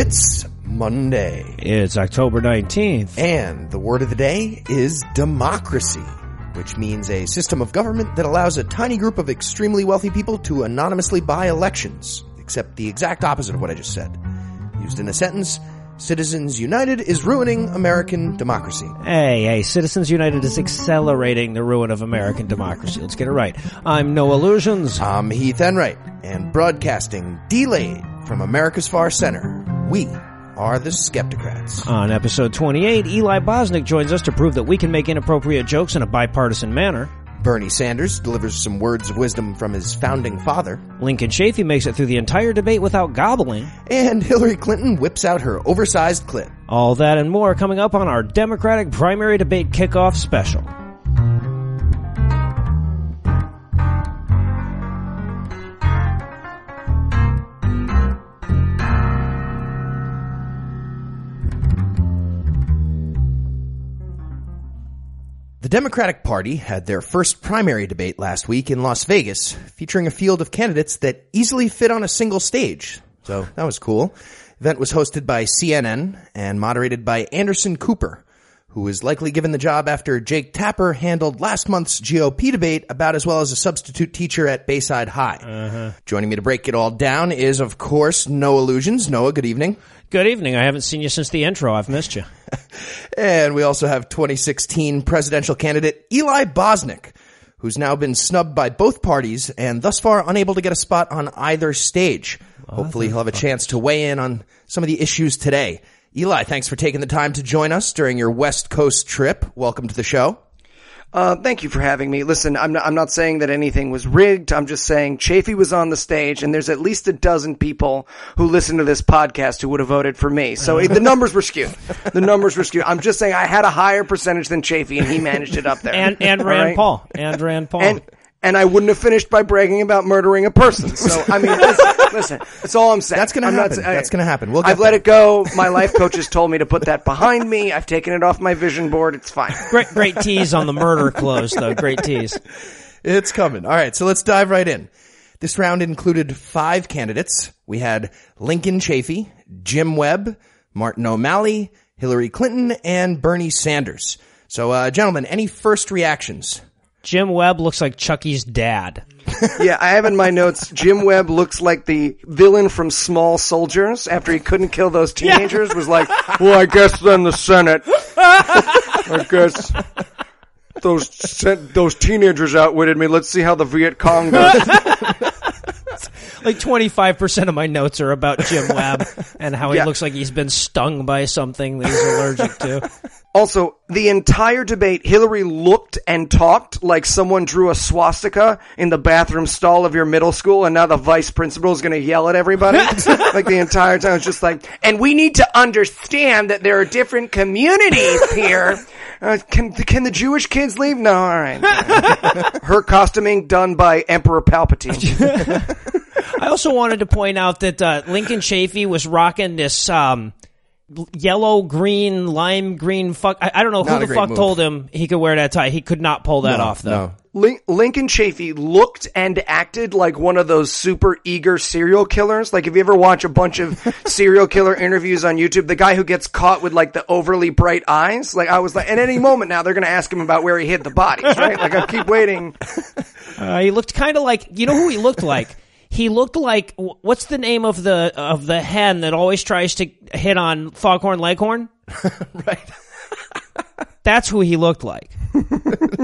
It's Monday. It's October 19th. And the word of the day is democracy, which means a system of government that allows a tiny group of extremely wealthy people to anonymously buy elections, except the exact opposite of what I just said. Used in a sentence, Citizens United is ruining American democracy. Hey, hey, Citizens United is accelerating the ruin of American democracy. Let's get it right. I'm Noah Lugeons. I'm Heath Enwright, and broadcasting delayed from America's far center, we are the Skepticrats. On episode 28, Eli Bosnick joins us to prove that we can make inappropriate jokes in a bipartisan manner. Bernie Sanders delivers some words of wisdom from his founding father. Lincoln Chafee makes it through the entire debate without gobbling. And Hillary Clinton whips out her oversized clip. All that and more coming up on our Democratic primary debate kickoff special. The Democratic Party had their first primary debate last week in Las Vegas, featuring a field of candidates that easily fit on a single stage. So that was cool. event was hosted by CNN and moderated by Anderson Cooper, who was likely given the job after Jake Tapper handled last month's GOP debate about as well as a substitute teacher at Bayside High. Uh-huh. Joining me to break it all down is, of course, Noah Lugeons. Noah, good evening. Good evening. I haven't seen you since the intro. I've missed you. And we also have 2016 presidential candidate Eli Bosnick, who's now been snubbed by both parties and thus far unable to get a spot on either stage. Hopefully he'll have a chance to weigh in on some of the issues today. Eli, thanks for taking the time to join us during your West Coast trip. Welcome to the show. Uh, thank you for having me. Listen, I'm not, I'm not saying that anything was rigged. I'm just saying Chafee was on the stage and there's at least a dozen people who listen to this podcast who would have voted for me. So the numbers were skewed. The numbers were skewed. I'm just saying I had a higher percentage than Chafee and he managed it up there. And and Rand right? Paul. And Rand Paul. And, and I wouldn't have finished by bragging about murdering a person. So, I mean, listen, listen that's all I'm saying. That's gonna I'm not happen. That's gonna happen. We'll get I've let it go. My life coach has told me to put that behind me. I've taken it off my vision board. It's fine. great great tease on the murder close though. Great tease. It's coming. All right, so let's dive right in. This round included five candidates. We had Lincoln Chafee, Jim Webb, Martin O'Malley, Hillary Clinton, and Bernie Sanders. So, uh, gentlemen, any first reactions? Jim Webb looks like Chucky's dad. Yeah, I have in my notes. Jim Webb looks like the villain from Small Soldiers after he couldn't kill those teenagers. Was like, well, I guess then the Senate. I guess those those teenagers outwitted me. Let's see how the Viet Cong goes. Like 25% of my notes are about Jim Webb and how he Yeah. looks like he's been stung by something that he's allergic to. Also, the entire debate, Hillary looked and talked like someone drew a swastika in the bathroom stall of your middle school, and now the vice principal is going to yell at everybody. like the entire time, it's just like, and we need to understand that there are different communities here. Uh, can can the Jewish kids leave? No, all right. Her costuming done by Emperor Palpatine. I also wanted to point out that uh, Lincoln Chafee was rocking this um, yellow, green, lime green fuck. I, I don't know Not who the fuck move. told him he could wear that tie. He could not pull that off, though. No. Lincoln Chafee looked and acted like one of those super eager serial killers. Like if you ever watch a bunch of serial killer interviews on YouTube, the guy who gets caught with like the overly bright eyes, like I was like, at any moment now they're going to ask him about where he hid the bodies, right? Like I keep waiting. Uh, he looked kind of like you know who he looked like. He looked like what's the name of the of the hen that always tries to hit on Foghorn Leghorn? Right. That's who he looked like.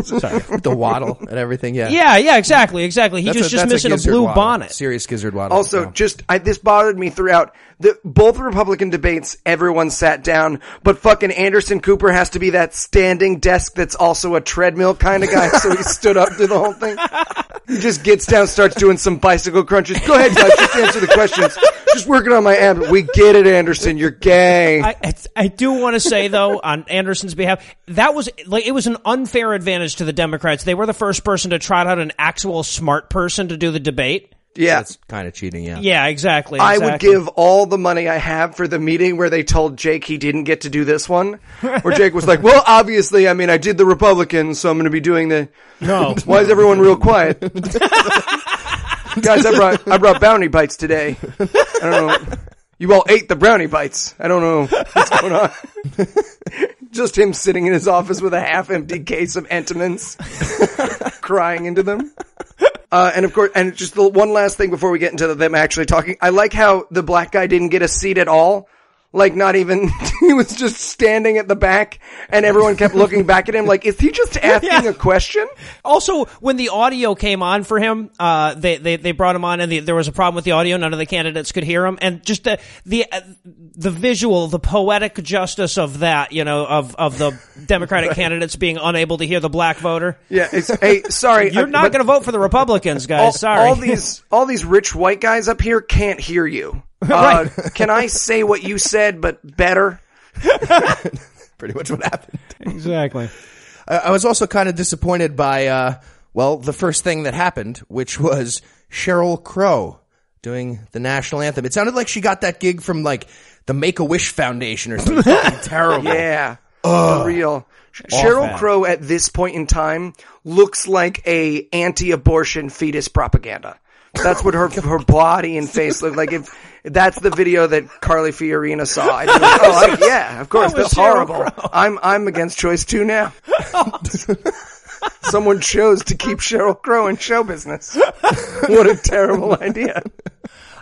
Sorry. With the waddle and everything, yeah. Yeah, yeah, exactly, exactly. He That's was a- just missing a, gizzard blue waddle. bonnet. Serious gizzard waddle. Also, No. just I, this bothered me throughout the both Republican debates. Everyone sat down, but fucking Anderson Cooper has to be that standing desk that's also a treadmill kind of guy. so he stood up to the whole thing. He just gets down, starts doing some bicycle crunches. Go ahead, guys, just answer the questions. Just working on my ab. We get it, Anderson. You're gay. I, I do want to say though, on Anderson's behalf, that was like it was an unfair advantage to the Democrats. They were the first person to trot out an actual smart person to do the debate. Yeah. That's kind of cheating, yeah. Yeah, exactly. I would give all the money I have for the meeting where they told Jake he didn't get to do this one. Where Jake was like, well, obviously, I mean, I did the Republicans, so I'm going to be doing the. No. Why is everyone real quiet? Guys, I brought, I brought bounty bites today. I don't know. You all ate the brownie bites. I don't know what's going on. Just him sitting in his office with a half-empty case of Entenmann's, crying into them. Uh, and of course, and just the one last thing before we get into them actually talking. I like how the black guy didn't get a seat at all. Like not even, he was just standing at the back and everyone kept looking back at him like, is he just asking Yeah. a question? Also, when the audio came on for him, uh, they, they, they brought him on and the, there was a problem with the audio. None of the candidates could hear him. And just the, the, uh, the visual, the poetic justice of that, you know, of, of the Democratic candidates being unable to hear the black voter. Yeah. It's, hey, sorry. You're I- not going to vote for the Republicans, guys. all, Sorry. all these, all these rich white guys up here can't hear you. Uh, can I say what you said, but better? Pretty much what happened. exactly. I I was also kind of disappointed by, uh, well, the first thing that happened, which was Sheryl Crow doing the national anthem. It sounded like she got that gig from like the Make a Wish Foundation or something terrible. Yeah. For real. Sheryl bad. Crow at this point in time looks like a anti-abortion fetus propaganda. That's what her her body and face look like. If that's the video that Carly Fiorina saw, I'd be like, oh I- yeah, of course, That was that's Sheryl horrible. I'm I'm against choice two now. Someone chose to keep Sheryl Crow in show business. What a terrible idea.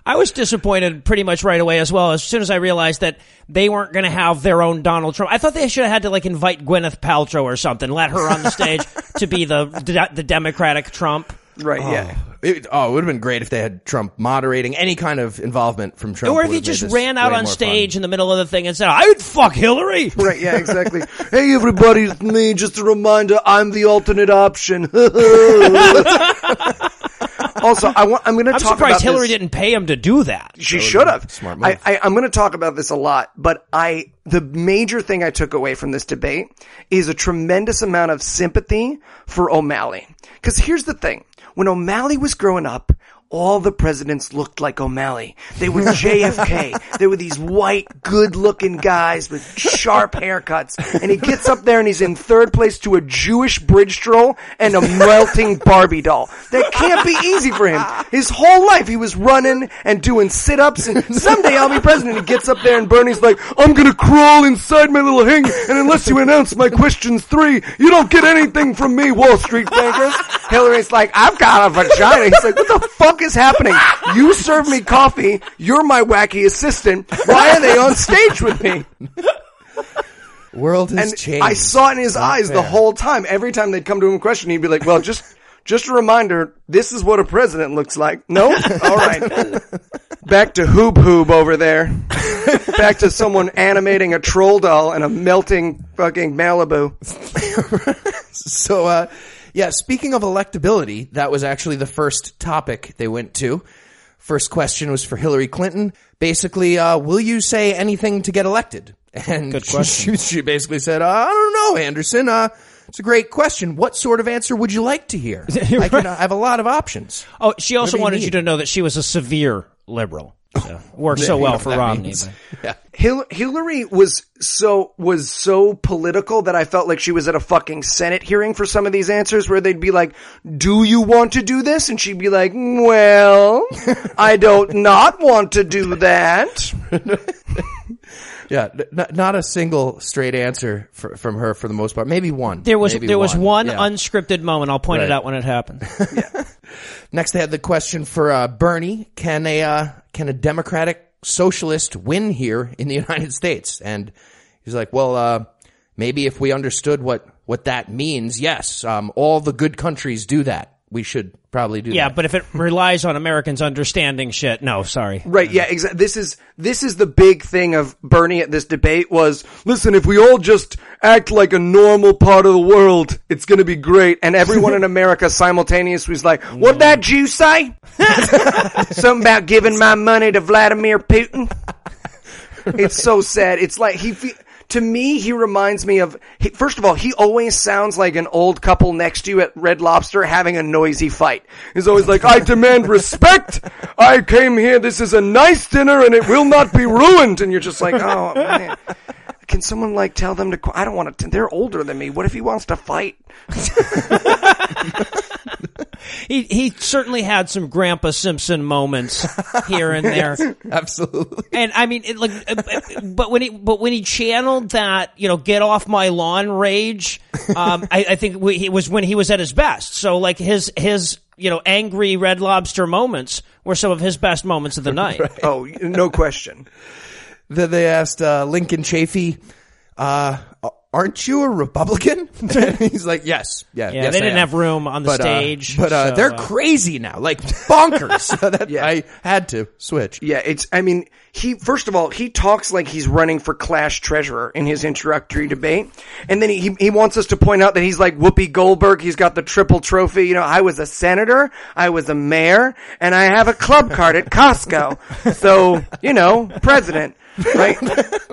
I was disappointed pretty much right away as well. As soon as I realized that they weren't going to have their own Donald Trump, I thought they should have had to like invite Gwyneth Paltrow or something, let her on the stage to be the the, the Democratic Trump. Right? Yeah. Oh. It, oh, it would have been great if they had Trump moderating any kind of involvement from Trump. Or if he just ran out on stage fun. in the middle of the thing and said, "I would fuck Hillary." Right, yeah, exactly. hey everybody, it's me. Just a reminder, I'm the alternate option. also, I want, I'm going to I'm talk surprised about Hillary this. didn't pay him to do that. She should have. smart move. I, I, I'm going to talk about this a lot, but I, the major thing I took away from this debate is a tremendous amount of sympathy for O'Malley. Cause here's the thing. When O'Malley was growing up, all the presidents looked like O'Malley. They were JFK. they were these white, good-looking guys with sharp haircuts. And he gets up there and he's in third place to a Jewish bridge troll and a melting Barbie doll. That can't be easy for him. His whole life he was running and doing sit-ups and someday I'll be president. He gets up there and Bernie's like, I'm gonna crawl inside my little hang and unless you announce my questions three, you don't get anything from me, Wall Street bankers. Hillary's like, I've got a vagina. He's like, what the fuck is happening? You serve me coffee. You're my wacky assistant. Why are they on stage with me? world has And changed. I saw it in his eyes the whole time. Every time they'd come to him and question, he'd be like, well, just, just a reminder, this is what a president looks like. Nope. All right. Back to Hoob Hoob over there. Back to someone animating a troll doll and a melting fucking Malibu. So, uh, yeah, speaking of electability, that was actually the first topic they went to. First question was for Hillary Clinton. Basically, uh, will you say anything to get elected? And Good question. She, she basically said, uh, I don't know, Anderson. Uh, it's a great question. What sort of answer would you like to hear? I, can, I have a lot of options. Oh, she also Whatever wanted you to know that she was a severe liberal. So, worked so well for Romney. Yeah. Hil- Hillary was so was so political that I felt like she was at a fucking Senate hearing for some of these answers where they'd be like, "Do you want to do this?" and she'd be like, mm, "Well, I don't not want to do that." Yeah, n- not a single straight answer for, from her for the most part. Maybe one. There was Maybe there was one Yeah. unscripted moment. I'll point it out when it happened. Next, they had the question for uh, Bernie: Can a uh, can a Democratic socialist win here in the United States? And he's like, "Well, uh, maybe if we understood what what that means, yes. Um, all the good countries do that. We should probably do Yeah, that." but if it relies on Americans understanding shit, no, sorry. Right, yeah, exactly. This is this is the big thing of Bernie at this debate was, listen, if we all just act like a normal part of the world, it's going to be great. And everyone in America simultaneously was like, "What mm. that Jew say? Something about giving my money to Vladimir Putin?" It's so sad. It's like he fe- to me he reminds me of he, first of all, he always sounds like an old couple next to you at Red Lobster having a noisy fight. He's always like, "I demand respect. I came here. This is a nice dinner and it will not be ruined." And you're just like, "Oh man." Can someone like tell them to? I don't want to. They're older than me. What if he wants to fight? he he certainly had some Grandpa Simpson moments here and there. Absolutely. And I mean, it, like, uh, uh, but when he, but when he channeled that, you know, get off my lawn rage, um, I, I think we, he was when he was at his best. So like his, his, you know, angry red lobster moments were some of his best moments of the night. Oh, no question. Then they asked uh, Lincoln Chafee, uh, "Aren't you a Republican?" He's like, "Yes, yeah, Yeah, yes, they I didn't am." have room on the but, uh, stage. but uh, so, they're uh, crazy now, like bonkers. That Yeah. I had to switch. Yeah, it's, I mean, he, first of all, he talks like he's running for class treasurer in his introductory debate. And then he, he, he wants us to point out that he's like Whoopi Goldberg. He's got the triple trophy. You know, I was a senator, I was a mayor, and I have a club card at Costco. So, you know, president. Right?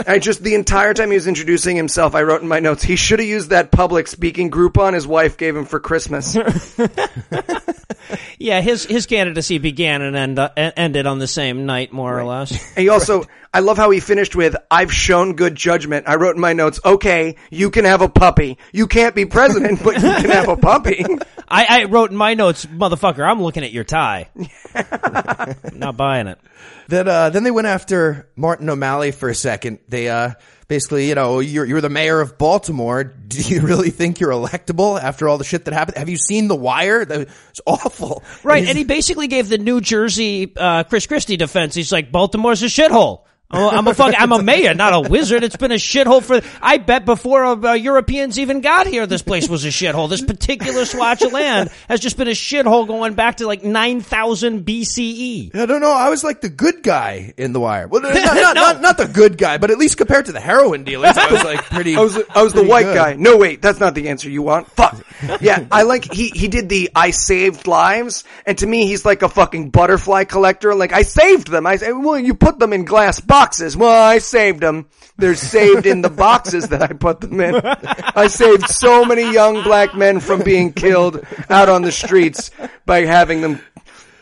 I just, the entire time he was introducing himself, I wrote in my notes, he should have used that public speaking Groupon his wife gave him for Christmas. yeah, his his candidacy began and end, uh, ended on the same night, more or less. And he also, I love how he finished with, I've shown good judgment. I wrote in my notes, okay, you can have a puppy. You can't be president, but you can have a puppy. I, I wrote in my notes, motherfucker, I'm looking at your tie. Not buying it. Then, uh, then they went after Martin O'Malley for a second. They, uh, basically, you know, you're, you're the mayor of Baltimore. Do you really think you're electable after all the shit that happened? Have you seen The Wire? That was awful. Right, and he basically gave the New Jersey uh, Chris Christie defense. He's like, Baltimore's a shithole. Oh, I'm a fuck. I'm a mayor, not a wizard. It's been a shithole for. I bet before uh, Europeans even got here, this place was a shithole. This particular swatch of land has just been a shithole going back to like 9000 BCE. I don't know. I was like the good guy in The Wire. Well, not, not, not, not the good guy, but at least compared to the heroin dealers, I was like pretty. I was, I was the white good. guy. No, wait, that's not the answer you want. Fuck. Yeah, I like, he, he did the I saved lives, and to me, he's like a fucking butterfly collector. Like, I saved them. I say, well, you put them in glass boxes. Well, I saved them. They're saved in the boxes that I put them in. I saved so many young black men from being killed out on the streets by having them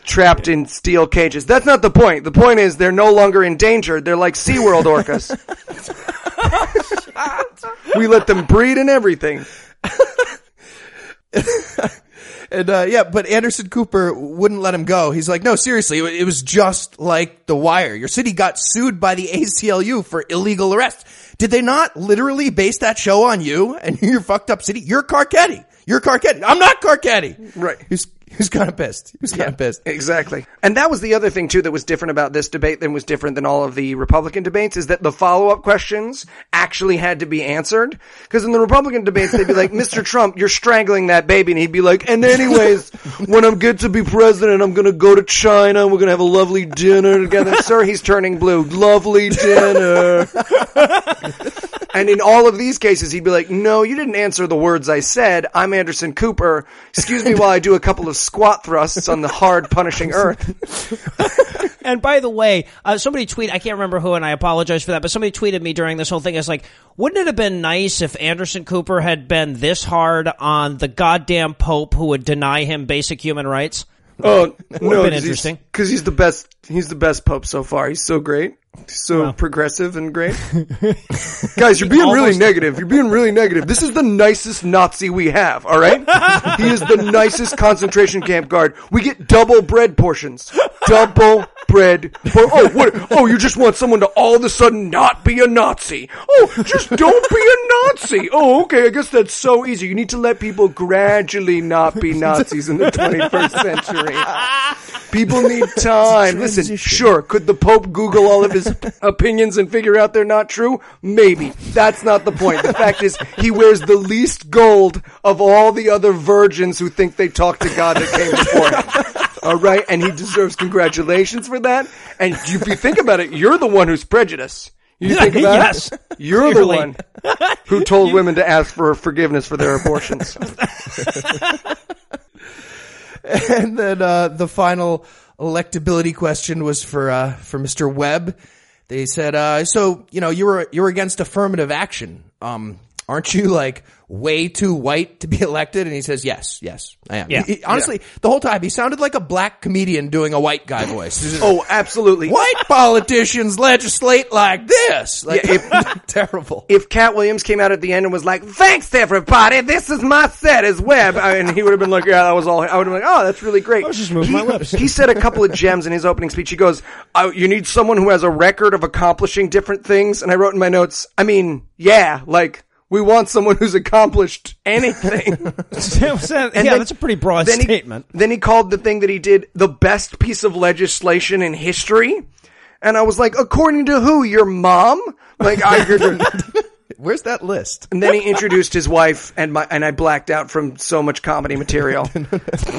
trapped in steel cages. That's not the point. The point is they're no longer endangered. They're like SeaWorld orcas. we let them breed and everything. And uh, yeah, but Anderson Cooper wouldn't let him go. He's like, no, seriously, it was just like The Wire. Your city got sued by the ACLU for illegal arrest. Did they not literally base that show on you and your fucked up city? You're Carcetti. You're Carcetti. I'm not Carcetti. Right. He was, he was kind of pissed. He was kind of pissed. Exactly. And that was the other thing too that was different about this debate than was different than all of the Republican debates is that the follow-up questions actually had to be answered. Cause in the Republican debates, they'd be like, Mr. Trump, you're strangling that baby. And he'd be like, and anyways, when I'm good to be president, I'm gonna go to China and we're gonna have a lovely dinner together. Sir, he's turning blue. Lovely dinner. And in all of these cases, he'd be like, no, you didn't answer the words I said. I'm Anderson Cooper. Excuse me while I do a couple of squat thrusts on the hard punishing earth. And by the way, uh, somebody tweet, I can't remember who, and I apologize for that, but somebody tweeted me during this whole thing. It's like, wouldn't it have been nice if Anderson Cooper had been this hard on the goddamn Pope who would deny him basic human rights? Oh, no, been interesting. Because he's the best, he's the best pope so far. He's so great. So progressive and great. Guys, you're being really negative. You're being really negative. This is the nicest Nazi we have, alright? he is the nicest concentration camp guard. We get double bread portions. Double bread. Por- oh, what? Oh, you just want someone to all of a sudden not be a Nazi. Oh, just don't be a Nazi. Oh, okay. I guess that's so easy. You need to let people gradually not be Nazis in the 21st century. People need time. Listen, sure, could the Pope Google all of his opinions and figure out they're not true? Maybe. That's not the point. The fact is, he wears the least gold of all the other virgins who think they talk to God that came before him. All right, and he deserves congratulations for that. And if you think about it, you're the one who's prejudiced. You think about Yes. it? You're Clearly. the one who told women to ask for forgiveness for their abortions. And then uh, the final electability question was for uh, for Mr. Webb. They said, uh, "So you know you were you were against affirmative action. Um, aren't you like way too white to be elected? And he says, yes, yes, I am. Yeah. He- he- honestly, the whole time he sounded like a black comedian doing a white guy voice. This Oh, absolutely. white politicians legislate like this. Like, Yeah, terrible. if Katt Williams came out at the end and was like, "Thanks everybody, this is my set as Webb," and he would have been like, "Yeah, that was all." I would have been like, "Oh, that's really great." I was just moving my lips. He said a couple of gems in his opening speech. He goes, oh, "You need someone who has a record of accomplishing different things," and I wrote in my notes, "I mean, yeah, like." We want someone who's accomplished anything. yeah, then- that's a pretty broad then statement. He, then he called the thing that he did the best piece of legislation in history. And I was like, according to who? Your mom? Like, I Where's that list? And then he introduced his wife, and my and I blacked out from so much comedy material.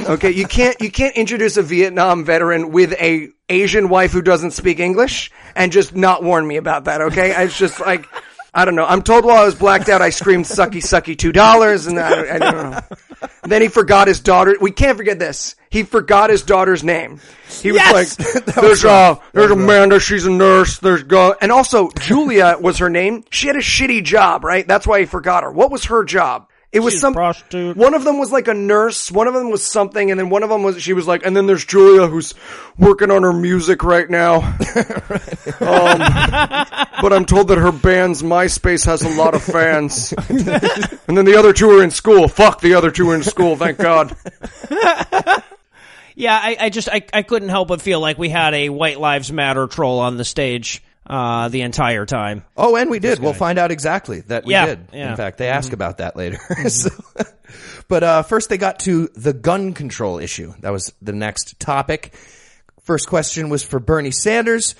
Okay, you can't you can't introduce a Vietnam veteran with a Asian wife who doesn't speak English and just not warn me about that. Okay, it's just like. I don't know. I'm told while I was blacked out, I screamed "sucky, sucky, two dollars," and I, I don't know. Then he forgot his daughter. We can't forget this. He forgot his daughter's name. He was Yes! like, "There's uh, there's Amanda. She's a nurse. There's go." And also, Julia was her name. She had a shitty job, right? That's why he forgot her. What was her job? It was She's some prostitute. One of them was like a nurse. One of them was something, and then one of them was she was like, and then there's Julia who's working on her music right now. um, but I'm told that her band's MySpace has a lot of fans. and then the other two are in school. Fuck, the other two are in school. Thank God. Yeah, I, I just I, I couldn't help but feel like we had a White Lives Matter troll on the stage uh, the entire time. Oh, and we did. We'll find out exactly that we Yeah, did. yeah. In fact, they ask about that later. so, but uh, first, they got to the gun control issue. That was the next topic. First question was for Bernie Sanders,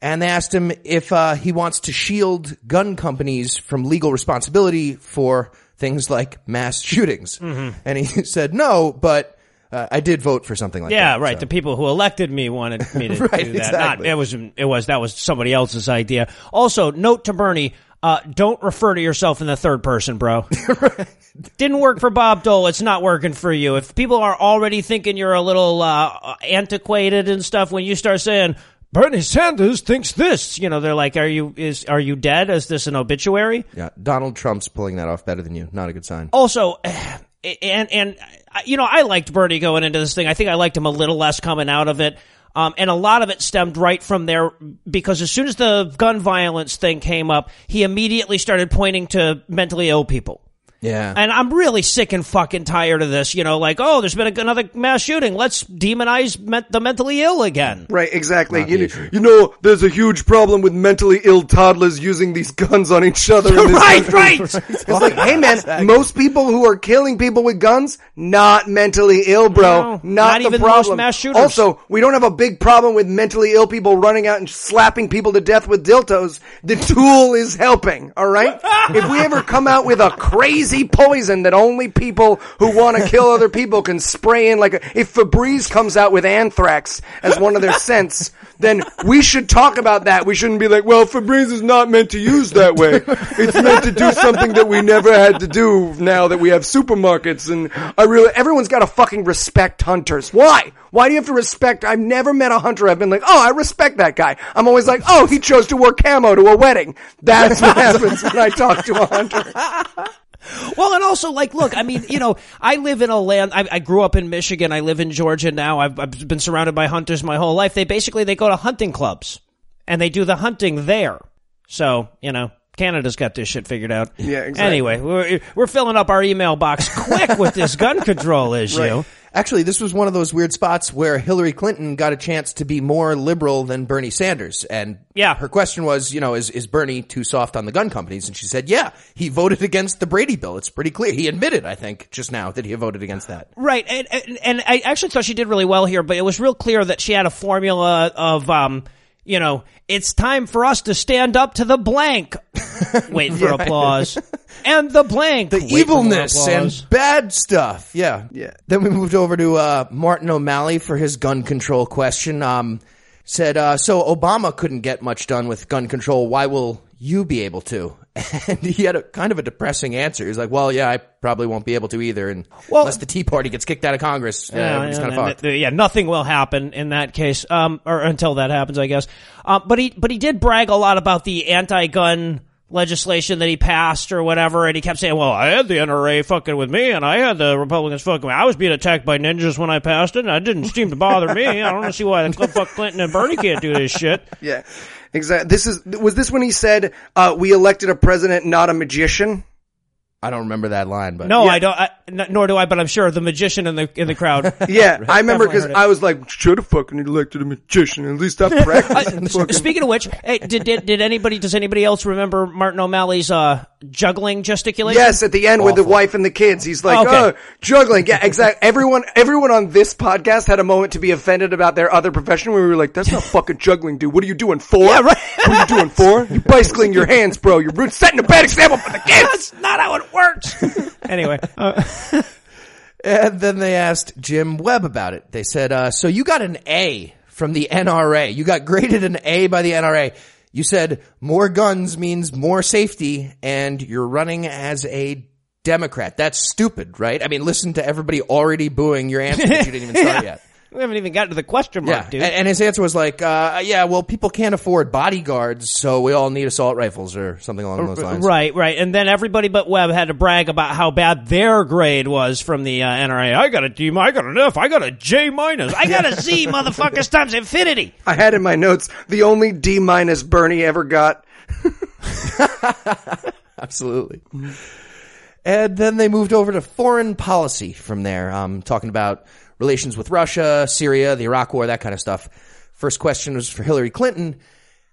and they asked him if uh, he wants to shield gun companies from legal responsibility for things like mass shootings. Mm-hmm. And he said no, but uh, I did vote for something like Yeah, that. Yeah, right. so. The people who elected me wanted me to Right, do that. exactly. Not, it was it was that was somebody else's idea. Also, note to Bernie: uh, don't refer to yourself in the third person, bro. Didn't work for Bob Dole. It's not working for you. If people are already thinking you're a little uh, antiquated and stuff, when you start saying Bernie Sanders thinks this, you know, they're like, "Are you is are you dead? Is this an obituary?" Yeah, Donald Trump's pulling that off better than you. Not a good sign. also and and you know i liked bernie going into this thing. I think i liked him a little less coming out of it. Um, and a lot of it stemmed right from there because as soon as the gun violence thing came up he immediately started pointing to mentally ill people Yeah. and I'm really sick and fucking tired of this. You know, like, oh, there's been a, another mass shooting. Let's demonize men- the mentally ill again. Right, exactly. Not You, know- you know, there's a huge problem with mentally ill toddlers using these guns on each other. In this Right, country. right. It's like, hey man, most people who are killing people with guns, not mentally ill, bro. No, not, not the even most problem. mass shooters. Also, we don't have a big problem with mentally ill people running out and slapping people to death with dildos. The tool is helping, alright? if we ever come out with a crazy poison that only people who want to kill other people can spray in like if Febreze comes out with anthrax as one of their scents, then we should talk about that. We shouldn't be like, well, Febreze is not meant to use that way. It's meant to do something that we never had to do now that we have supermarkets and I really, everyone's got to fucking respect hunters. Why? Why do you have to respect? I've never met a hunter. I've been like, oh, I respect that guy. I'm always like, oh, he chose to wear camo to a wedding. That's what happens when I talk to a hunter. Well, and also, like, look, I mean, you know, I live in a land. I, I grew up in Michigan. I live in Georgia now. I've, I've been surrounded by hunters my whole life. They basically they go to hunting clubs and they do the hunting there. So you know, Canada's got this shit figured out. Yeah, exactly. Anyway, we're we're filling up our email box quick with this gun control issue. Actually, this was one of those weird spots where Hillary Clinton got a chance to be more liberal than Bernie Sanders. And Yeah. her question was, you know, is, is Bernie too soft on the gun companies? And she said, yeah, he voted against the Brady bill. It's pretty clear. He admitted, I think, just now that he voted against that. Right, and, and, and I actually thought she did really well here, but it was real clear that she had a formula of, um, you know, it's time for us to stand up to the blank. Wait for applause. And the blank. The Wait evilness and bad stuff. Yeah. Yeah. Then we moved over to, uh, Martin O'Malley for his gun control question. Um, said, uh, so Obama couldn't get much done with gun control. Why will you be able to? And he had a kind of a depressing answer. He's like, well, yeah, I probably won't be able to either. And Well- unless the Tea Party gets kicked out of Congress, uh, Yeah, everybody's kind of fucked. yeah, nothing will happen in that case, um, or until that happens, I guess. Um, but he, but he did brag a lot about the anti-gun legislation that he passed or whatever, and he kept saying, "Well, I had the NRA fucking with me, and I had the Republicans fucking. Me. I was being attacked by ninjas when I passed it, and it didn't seem to bother me. I don't see why the fuck Clinton and Bernie can't do this shit." Yeah, exactly. This is was this when he said uh, we elected a president, not a magician? I don't remember that line, but No, I don't. I, n- nor do I. But I'm sure the magician in the in the crowd. Yeah, I remember because Definitely heard it. I was like, should have fucking elected a magician. At least I practiced. fucking- Speaking of which, hey, did, did did anybody? Does anybody else remember Martin O'Malley's uh, juggling gesticulation? Yes, at the end with the wife and the kids, he's like, Okay. "Oh, juggling." Yeah, exactly. Everyone, everyone on this podcast had a moment to be offended about their other profession. Where we were like, "That's not fucking juggling, dude. What are you doing for? Yeah, right. What are you doing for? You're bicycling your hands, bro. You're setting a bad example for the kids." That's not how it works. anyway, uh, And then they asked Jim Webb about it. They said, uh, so you got an A from the NRA. You got graded an A by the NRA. You said more guns means more safety and you're running as a Democrat. That's stupid, right? I mean, listen to everybody already booing your answer that you didn't even start yet. We haven't even gotten to the question mark, Yeah. dude. And, and his answer was like, uh, yeah, well, people can't afford bodyguards, so we all need assault rifles or something along those lines. Right, right. And then everybody but Webb had to brag about how bad their grade was from the uh, NRA. I got a D, I got an F, I got a J minus, I got a Z, motherfuckers times infinity. I had in my notes the only D minus Bernie ever got. Absolutely. And then they moved over to foreign policy from there, um, talking about relations with Russia, Syria, the Iraq War, that kind of stuff. First question was for Hillary Clinton.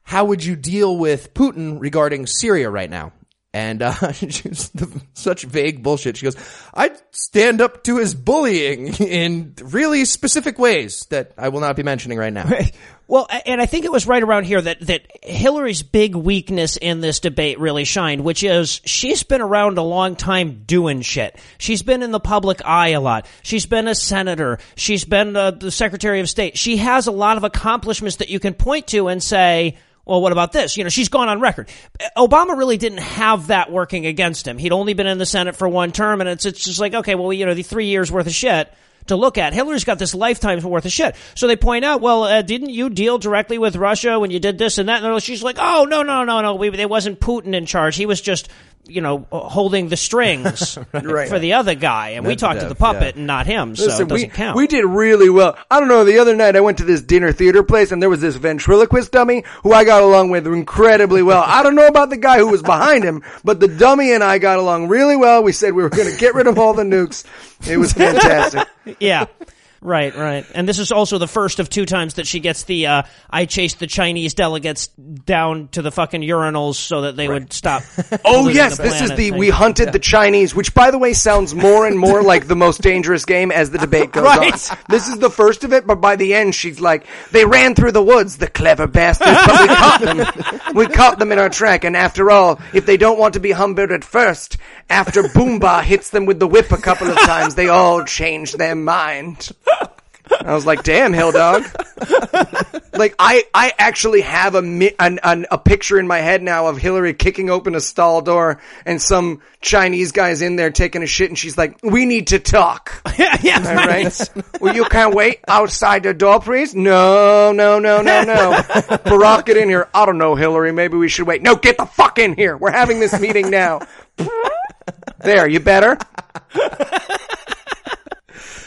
How would you deal with Putin regarding Syria right now? And uh, she's such vague bullshit. She goes, "I'd stand up to his bullying in really specific ways that I will not be mentioning right now." Well, and I think it was right around here that, that Hillary's big weakness in this debate really shined, which is she's been around a long time doing shit. She's been in the public eye a lot. She's been a senator. She's been uh, the Secretary of State. She has a lot of accomplishments that you can point to and say, well, what about this? You know, she's gone on record. Obama really didn't have that working against him. He'd only been in the Senate for one term, and it's it's just like, okay, well, you know, the three years worth of shit to look at. Hillary's got this lifetime's worth of shit. So they point out, well, uh, didn't you deal directly with Russia when you did this and that? And she's like, oh, no, no, no, no. We, there wasn't Putin in charge. He was just, you know, uh, holding the strings Right. for the other guy. And we talked to the puppet yeah. and not him. So it doesn't we, count. we did really well. I don't know. The other night I went to this dinner theater place and there was this ventriloquist dummy who I got along with incredibly well. I don't know about the guy who was behind him, but the dummy and I got along really well. We said we were going to get rid of all the nukes. It was fantastic. yeah. Right, right. And this is also the first of two times that she gets the, uh, I chased the Chinese delegates down to the fucking urinals so that they would stop. Oh yes, the this is the thing. we hunted the Chinese, which by the way sounds more and more like the most dangerous game as the debate goes Right. on. This is the first of it, but by the end she's like, they ran through the woods, the clever bastards, but we caught them. We caught them in our track, and after all, if they don't want to be humbled at first, after Boomba hits them with the whip a couple of times, they all change their mind. I was like, damn, Hill Dog. Like I, I actually have a mi- an, an, a picture in my head now of Hillary kicking open a stall door and some Chinese guy's in there taking a shit, and she's like, "We need to talk." yeah, yeah, All right. well, you can't wait outside the door, please. No, no, no, no, no. Barack, get in here. I don't know, Hillary. Maybe we should wait. No, get the fuck in here. We're having this meeting now. there, you better.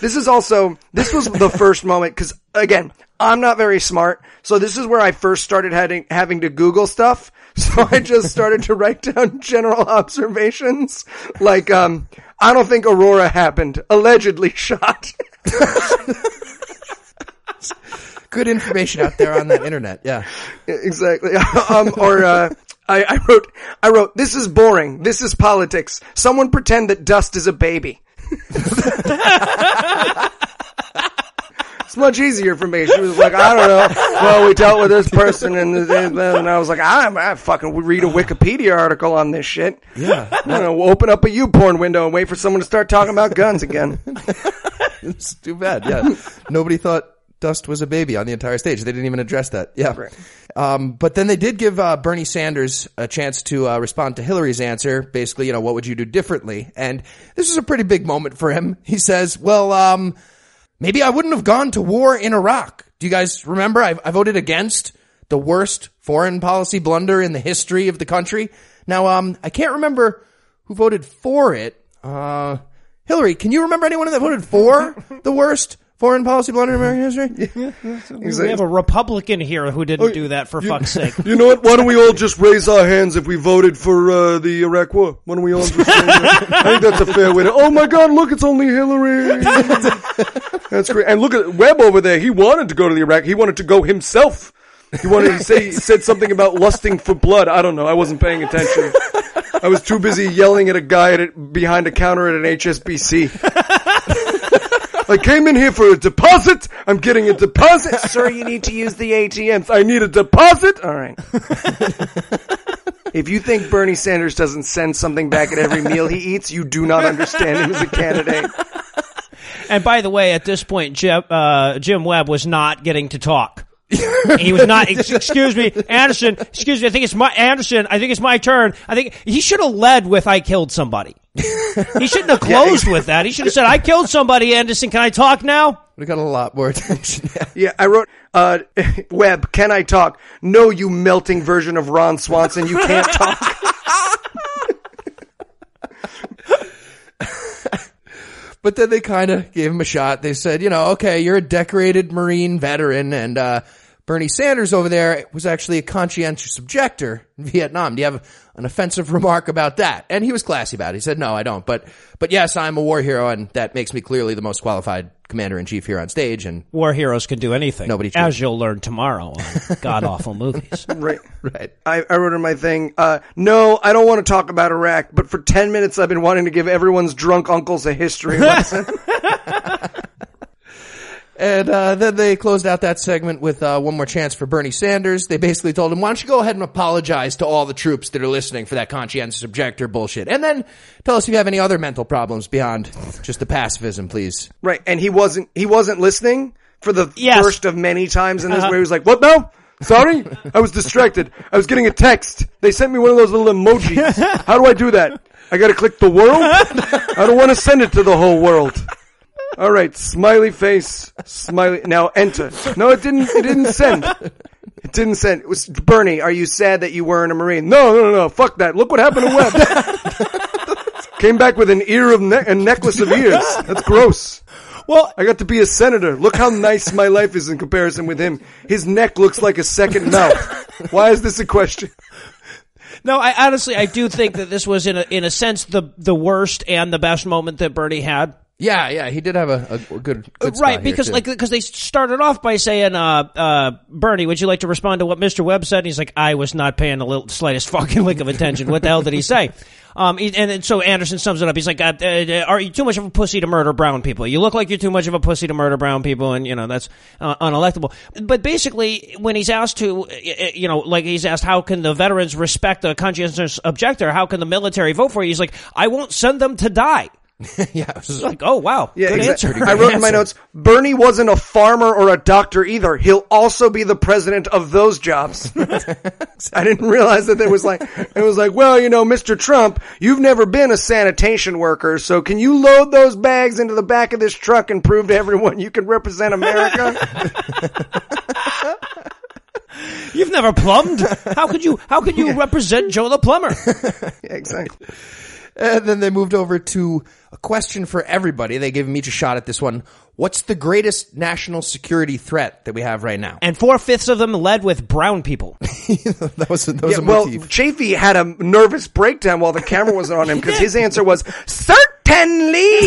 This is also this was the first moment because again I'm not very smart, so this is where I first started having having to Google stuff. So I just started to write down general observations like um I don't think Aurora happened. Allegedly shot. Good information out there on the internet. Yeah. exactly. um or uh I, I wrote I wrote this is boring. This is politics. Someone pretend that dust is a baby. It's much easier for me. She was like, I don't know. Well, we dealt with this person, and, and I was like, I'm, I fucking would read a Wikipedia article on this shit. Yeah. I'm gonna open up a YouPorn window and wait for someone to start talking about guns again. It's too bad. Yeah. Nobody thought Dust was a baby on the entire stage. They didn't even address that. Yeah. Um, but then they did give uh, Bernie Sanders a chance to uh, respond to Hillary's answer. Basically, you know, what would you do differently? And this is a pretty big moment for him. He says, well, um, maybe I wouldn't have gone to war in Iraq. Do you guys remember? I, I voted against the worst foreign policy blunder in the history of the country. Now, um, I can't remember who voted for it. Uh, Hillary, can you remember anyone that voted for the worst foreign policy blunder in American history? We have a Republican here who didn't do that for fuck's sake. You know what? Why don't we all just raise our hands if we voted for uh, the Iraq War? Why don't we all just? I think that's a fair way to. Oh my God! Look, it's only Hillary. That's great. And look at Webb over there. He wanted to go to the Iraq. He wanted to go himself. He wanted to say he said something about lusting for blood. I don't know. I wasn't paying attention. I was too busy yelling at a guy at it, behind a counter at an HSBC. I came in here for a deposit. I'm getting a deposit. Sir, you need to use the ATMs. I need a deposit. All right. if you think Bernie Sanders doesn't send something back at every meal he eats, you do not understand him as a candidate. And by the way, at this point, Jim, uh, Jim Webb was not getting to talk. he was not. Excuse me, Anderson. Excuse me. I think it's my Anderson. I think it's my turn. I think he should have led with "I killed somebody." he shouldn't have closed with that. He should have said, "I killed somebody." Anderson, can I talk now? We got a lot more attention. Yeah, I wrote, uh, Webb, can I talk? No, you melting version of Ron Swanson. You can't talk. But then they kind of gave him a shot. They said, you know, okay, you're a decorated Marine veteran, and uh, Bernie Sanders over there was actually a conscientious objector in Vietnam. Do you have an offensive remark about that? And he was classy about it. He said, no, I don't. But, but yes, I'm a war hero, and that makes me clearly the most qualified commander in chief here on stage. And War heroes can do anything. Nobody should. as you'll learn tomorrow on God Awful Movies. Right. right. I, I wrote in my thing, uh, no, I don't want to talk about Iraq, but for 10 minutes I've been wanting to give everyone's drunk uncles a history lesson. And uh, then they closed out that segment with uh, one more chance for Bernie Sanders. They basically told him, "Why don't you go ahead and apologize to all the troops that are listening for that conscientious objector bullshit, and then tell us if you have any other mental problems beyond just the pacifism, please." right. And he wasn't, he wasn't listening for the Yes. first of many times in this Uh-huh. where he was like, what now? Sorry? I was distracted. I was getting a text. They sent me one of those little emojis. How do I do that? I gotta click the world? I don't want to send it to the whole world. All right, smiley face, smiley. Now enter. No, it didn't. It didn't send. It didn't send. It was Bernie. Are you sad that you weren't a marine? No, no, no, no. Fuck that. Look what happened to Webb. Came back with an ear of ne- a necklace of ears. That's gross. well, I got to be a senator. Look how nice my life is in comparison with him. His neck looks like a second mouth. Why is this a question? no, I honestly I do think that this was in a in a sense the the worst and the best moment that Bernie had. Yeah, yeah, he did have a, a good, good spot right because like because they started off by saying uh uh bernie would you like to respond to what mr webb said? And he's like i was not paying the little slightest fucking lick of attention. What the hell did he say? Um he- and then so anderson sums it up. He's like uh, uh, are you too much of a pussy to murder brown people? You look like you're too much of a pussy to murder brown people and you know that's uh, unelectable. But basically when he's asked to uh, uh, you know like he's asked how can the veterans respect a conscientious objector? How can the military vote for you? He's like i won't send them to die yeah, it was it's like oh wow Yeah, good exactly. answer I wrote in my notes, Bernie wasn't a farmer or a doctor either. He'll also be the president of those jobs. I didn't realize that there was like, it was like, well, you know, Mr. Trump, you've never been a sanitation worker, so can you load those bags into the back of this truck and prove to everyone you can represent America? You've never plumbed. How could you? How could you represent Joe the plumber? yeah, exactly. And then they moved over to a question for everybody. They gave him each a shot at this one. What's the greatest national security threat that we have right now? And four fifths of them led with brown people. that was, that was Yeah, a well, motif. Chafee had a nervous breakdown while the camera wasn't on him because his answer was certainly,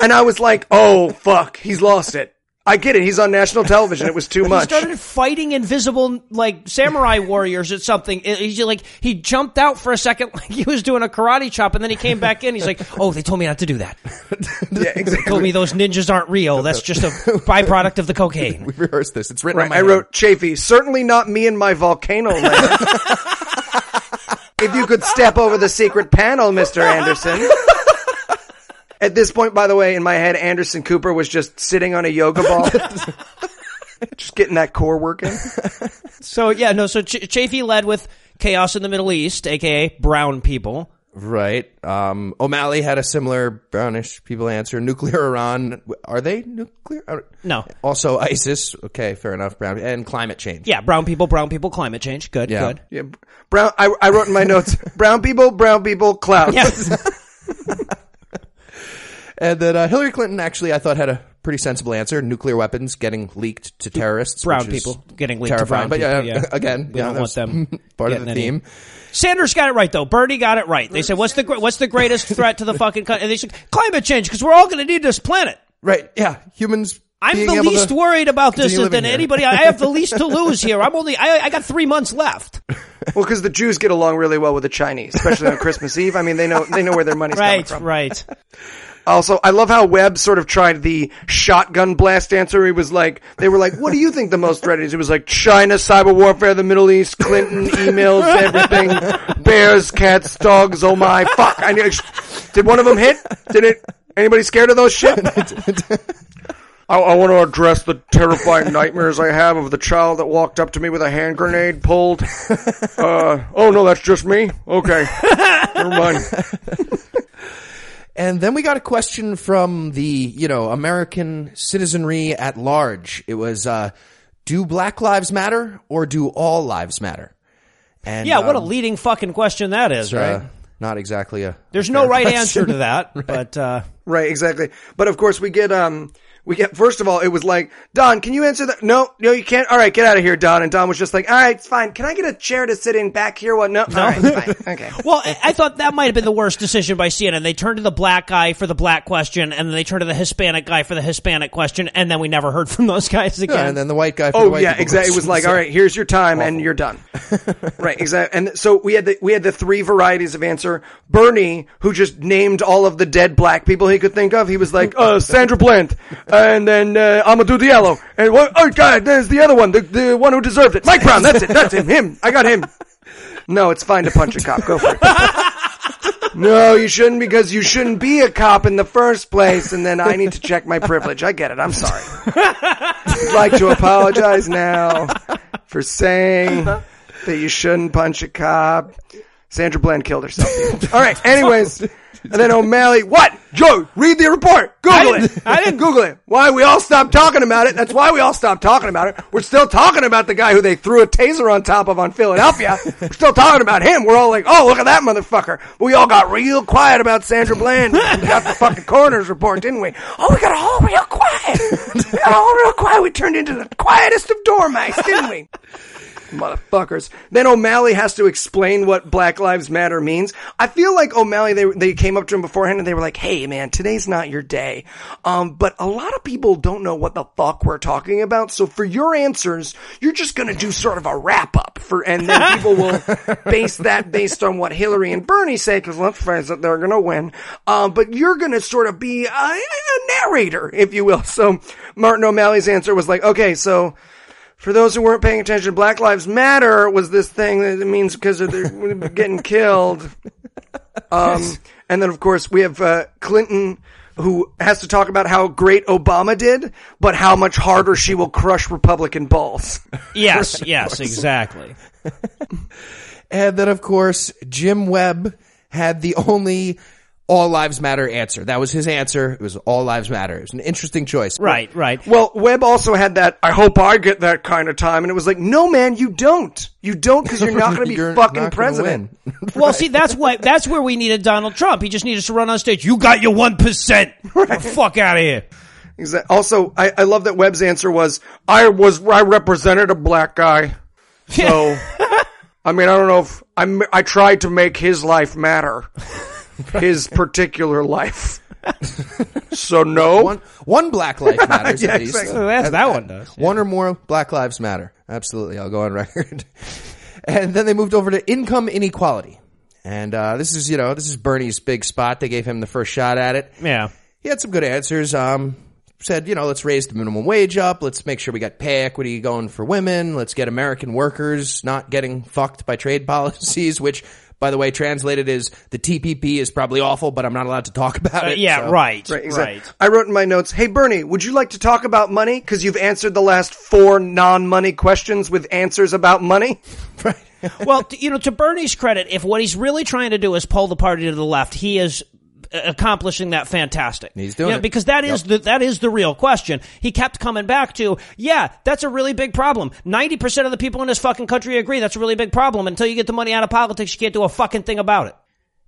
and I was like, "Oh fuck, he's lost it." I get it. He's on national television. It was too much. He started fighting invisible like samurai warriors at something. He's like he jumped out for a second like he was doing a karate chop, and then he came back in. He's like, "Oh, they told me not to do that. yeah, exactly. Told me those ninjas aren't real. That's just a byproduct of the cocaine." We've rehearsed this. It's written Right, on my I wrote Chafee. Certainly not me and my volcano land. if you could step over the secret panel, Mister Anderson. At this point, by the way, in my head, Anderson Cooper was just sitting on a yoga ball, just getting that core working. So yeah, no. So Ch- Chafee led with chaos in the Middle East, aka brown people. Right. Um, O'Malley had a similar brownish people answer. Nuclear Iran. Are they nuclear? I No. Also ISIS. Okay, fair enough. Brown and climate change. Yeah, brown people, brown people, climate change. Good, Yeah. good. Yeah, brown. I, I wrote in my notes: brown people, brown people, clouds. Yeah. And then uh, Hillary Clinton actually, I thought had a pretty sensible answer. Nuclear weapons getting leaked to terrorists. brown which is people getting linked to terrifying. brown but yeah, people, yeah. again, We yeah, don't want them part of the any- theme. Sanders got it right though. Bernie got it right. They said, "What's the what's the greatest threat to the fucking country?" And they said, "Climate change, because we're all going to need this planet." Right. Yeah. Humans. I'm being the able least to worried about this than here. anybody. I have the least to lose here. I'm only. I, I got three months left. Well, because the Jews get along really well with the Chinese, especially on Christmas Eve. I mean, they know they know where their money's Right, coming from. right. Also, I love how Webb sort of tried the shotgun blast answer. He was like, they were like, "What do you think the most threat is?" It was like China, cyber warfare, the Middle East, Clinton, emails, everything, bears, cats, dogs. Oh my fuck! I knew, did one of them hit? Did it? Anybody scared of those shit? I, I want to address the terrifying nightmares I have of the child that walked up to me with a hand grenade pulled. Uh, oh no, that's just me. Okay, never mind. And then we got a question from the, you know, American citizenry at large. It was, uh, do black lives matter or do all lives matter? And, Yeah, what a um, leading fucking question that is, uh, right? not exactly a. There's no right answer to that, but uh, Right, exactly. But of course, we get um, we get first of all, it was like Don, can you answer that? No, no, you can't. All right, get out of here, Don. And Don was just like, all right, it's fine. Can I get a chair to sit in back here? What? No, all right, fine. Okay. well, I I thought that might have been the worst decision by CNN. They turned to the black guy for the black question, and then they turned to the Hispanic guy for the Hispanic question, and then we never heard from those guys again. Yeah, and then the white guy. For the Oh white yeah, exactly. It was like, all right, here's your time, and you're done. right, exactly. And so we had the we had the three varieties of answer. Bernie, who just named all of the dead black people he could think of, he was like, uh, Sandra Bland, and then uh, i'm a do the yellow and what? Oh God, there's the other one, the the one who deserved it, Mike Brown. That's it. That's him. Him. I got him. No, it's fine to punch a cop. Go for it. No, you shouldn't because you shouldn't be a cop in the first place. And then I need to check my privilege. I get it. I'm sorry. I'd like to apologize now for saying that you shouldn't punch a cop. Sandra Bland killed herself. All right. Anyways, and then O'Malley. What? Joe, read the report. Google didn't- it. I didn't Google it. Why we all stopped talking about it? That's why we all stopped talking about it. We're still talking about the guy who they threw a taser on top of on Philadelphia. We're still talking about him. We're all like, oh, look at that motherfucker. But we all got real quiet about Sandra Bland. We got the fucking coroner's report, didn't we? Oh, we got all real quiet. We got all real quiet. We turned into the quietest of dormice, didn't we? Motherfuckers. Then O'Malley has to explain what Black Lives Matter means. I feel like O'Malley, they, they came up to him beforehand and they were like, hey man, today's not your day. Um, but a lot of people don't know what the fuck we're talking about. So for your answers, you're just gonna do sort of a wrap up for, and then people will base that based on what Hillary and Bernie say, cause let's face it, they're gonna win. Um, but you're gonna sort of be a, a narrator, if you will. So Martin O'Malley's answer was like, okay, so, for those who weren't paying attention, Black Lives Matter was this thing that it means because they're getting killed. Um, and then of course we have uh, Clinton who has to talk about how great Obama did, but how much harder she will crush Republican balls. yes, yes, exactly. And then, of course, Jim Webb had the only all lives matter answer. That was his answer. It was all lives matter. It was an interesting choice. Right, right. Well, Webb also had that. I hope I get that kind of time, and it was like, no, man, you don't. You don't because you're not going to be fucking president. win. Well, see, that's why that's where we needed Donald Trump. He just needed to run on stage. You got your one percent. Fuck out of here. Exa- Also, I, I love that Webb's answer was, I was, I represented a black guy. So, I mean, I don't know if, I'm, I tried to make his life matter. His particular life. so no. One, one Black Life Matters Yeah, at least. exactly. That's, that one does. One or more Black Lives Matter. Absolutely. I'll go on record. and then they moved over to income inequality. And, uh, this is, you know, this is Bernie's big spot. They gave him the first shot at it. Yeah. He had some good answers. Um, said, you know, let's raise the minimum wage up. Let's make sure we got pay equity going for women. Let's get American workers not getting fucked by trade policies, which, by the way, translated is the TPP is probably awful, but I'm not allowed to talk about Uh, it. yeah, so- right. Right, exactly. Right. I wrote in my notes, hey Bernie, would you like to talk about money? Cause you've answered the last four non-money questions with answers about money. Right. well, you know, to Bernie's credit, if what he's really trying to do is pull the party to the left, he is uh, accomplishing that fantastic. He's doing know, it. because that is the that is the real question. He kept coming back to, yeah, that's a really big problem. Ninety percent of the people in this fucking country agree that's a really big problem. Until you get the money out of politics, you can't do a fucking thing about it.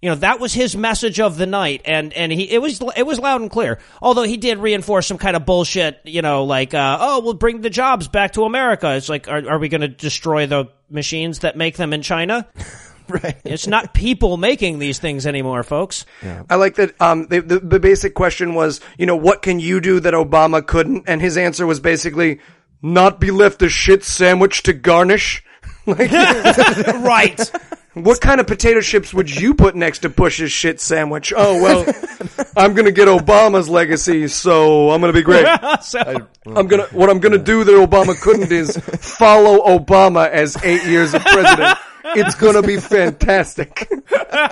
You know, that was his message of the night, and and he it was it was loud and clear. Although he did reinforce some kind of bullshit, you know, like uh, oh, we'll bring the jobs back to America. It's like, are, are we going to destroy the machines that make them in China? right. It's not people making these things anymore, folks. I like that. Um, the, the the basic question was, you know, what can you do that Obama couldn't? And his answer was basically, not be left a shit sandwich to garnish. like, right. What kind of potato chips would you put next to Bush's shit sandwich? Oh well, I'm gonna get Obama's legacy, so I'm gonna be great. so, I'm gonna what I'm gonna do that Obama couldn't is follow Obama as eight years of president. It's gonna be fantastic.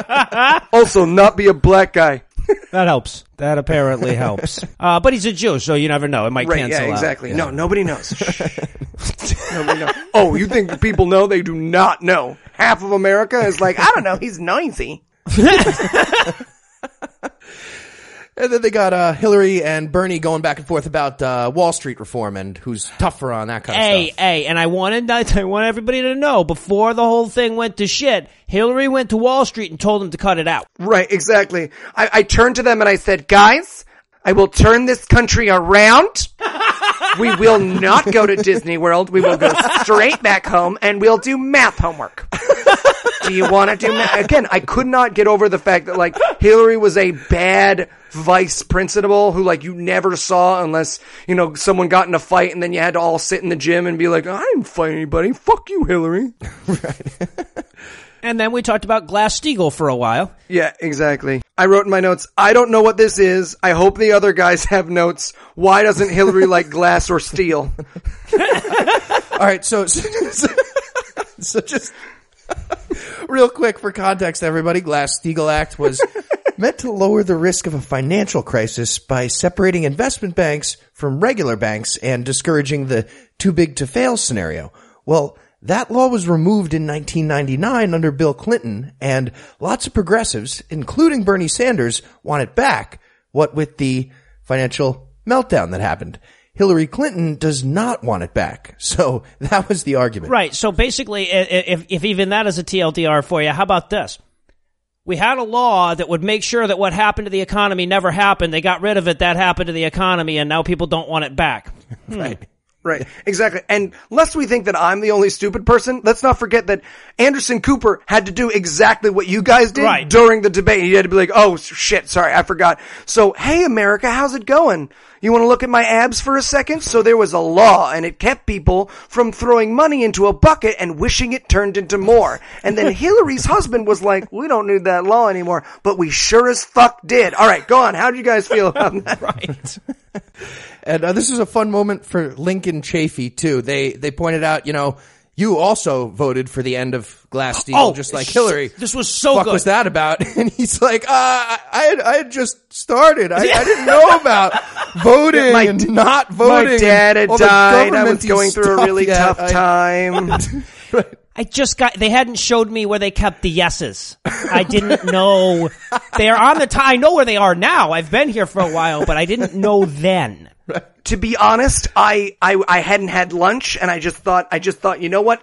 also, not be a black guy. That helps. That apparently helps. Uh, but he's a Jew, so you never know. It might Right? cancel Yeah, out. exactly. No, nobody knows. Nobody knows. Oh, you think people know? They do not know. Half of America is like, I don't know. He's noisy. And then they got uh, Hillary and Bernie going back and forth about uh, Wall Street reform and who's tougher on that kind Hey, of stuff. hey, hey, and I wanted I want everybody to know before the whole thing went to shit, Hillary went to Wall Street and told them to cut it out. Right, exactly. I, I turned to them and I said, guys, I will turn this country around. we will not go to Disney World. We will go straight back home and we'll do math homework. do you want to do math? Again, I could not get over the fact that like Hillary was a bad vice principal who like you never saw unless, you know, someone got in a fight and then you had to all sit in the gym and be like, I didn't fight anybody. Fuck you, Hillary. right. And then we talked about Glass-Steagall for a while. Yeah, exactly. I wrote in my notes, I don't know what this is. I hope the other guys have notes. Why doesn't Hillary like glass or steel? All right, so so, so just real quick for context, everybody, Glass-Steagall Act was meant to lower the risk of a financial crisis by separating investment banks from regular banks and discouraging the too big to fail scenario. Well, that law was removed in 1999 under Bill Clinton, and lots of progressives, including Bernie Sanders, want it back. What with the financial meltdown that happened. Hillary Clinton does not want it back. So that was the argument. Right. So basically, if, if even that is a TLDR for you, how about this? We had a law that would make sure that what happened to the economy never happened. They got rid of it. That happened to the economy, and now people don't want it back. Right. Hmm. Right, exactly. And lest we think that I'm the only stupid person, let's not forget that Anderson Cooper had to do exactly what you guys did Right. during the debate. He had to be like, oh shit, sorry, I forgot. So, hey America, how's it going? You want to look at my abs for a second? So there was a law and it kept people from throwing money into a bucket and wishing it turned into more. And then Hillary's husband was like, we don't need that law anymore, but we sure as fuck did. All right, go on. How do you guys feel about that? Right. And uh, this is a fun moment for Lincoln Chafee too. They they pointed out, you know, you also voted for the end of Glass Steagall, Oh, just like Hillary. this was so good. was that about? And he's like, uh, I I had, I had just started. I, I didn't know about voting My and not voting. My dad had and all the died. I was going through a really tough I- time. I just got, they hadn't showed me where they kept the yeses. I didn't know. They are on the t- I know where they are now. I've been here for a while, but I didn't know then. To be honest, I, I I hadn't had lunch, and I just thought I just thought you know what,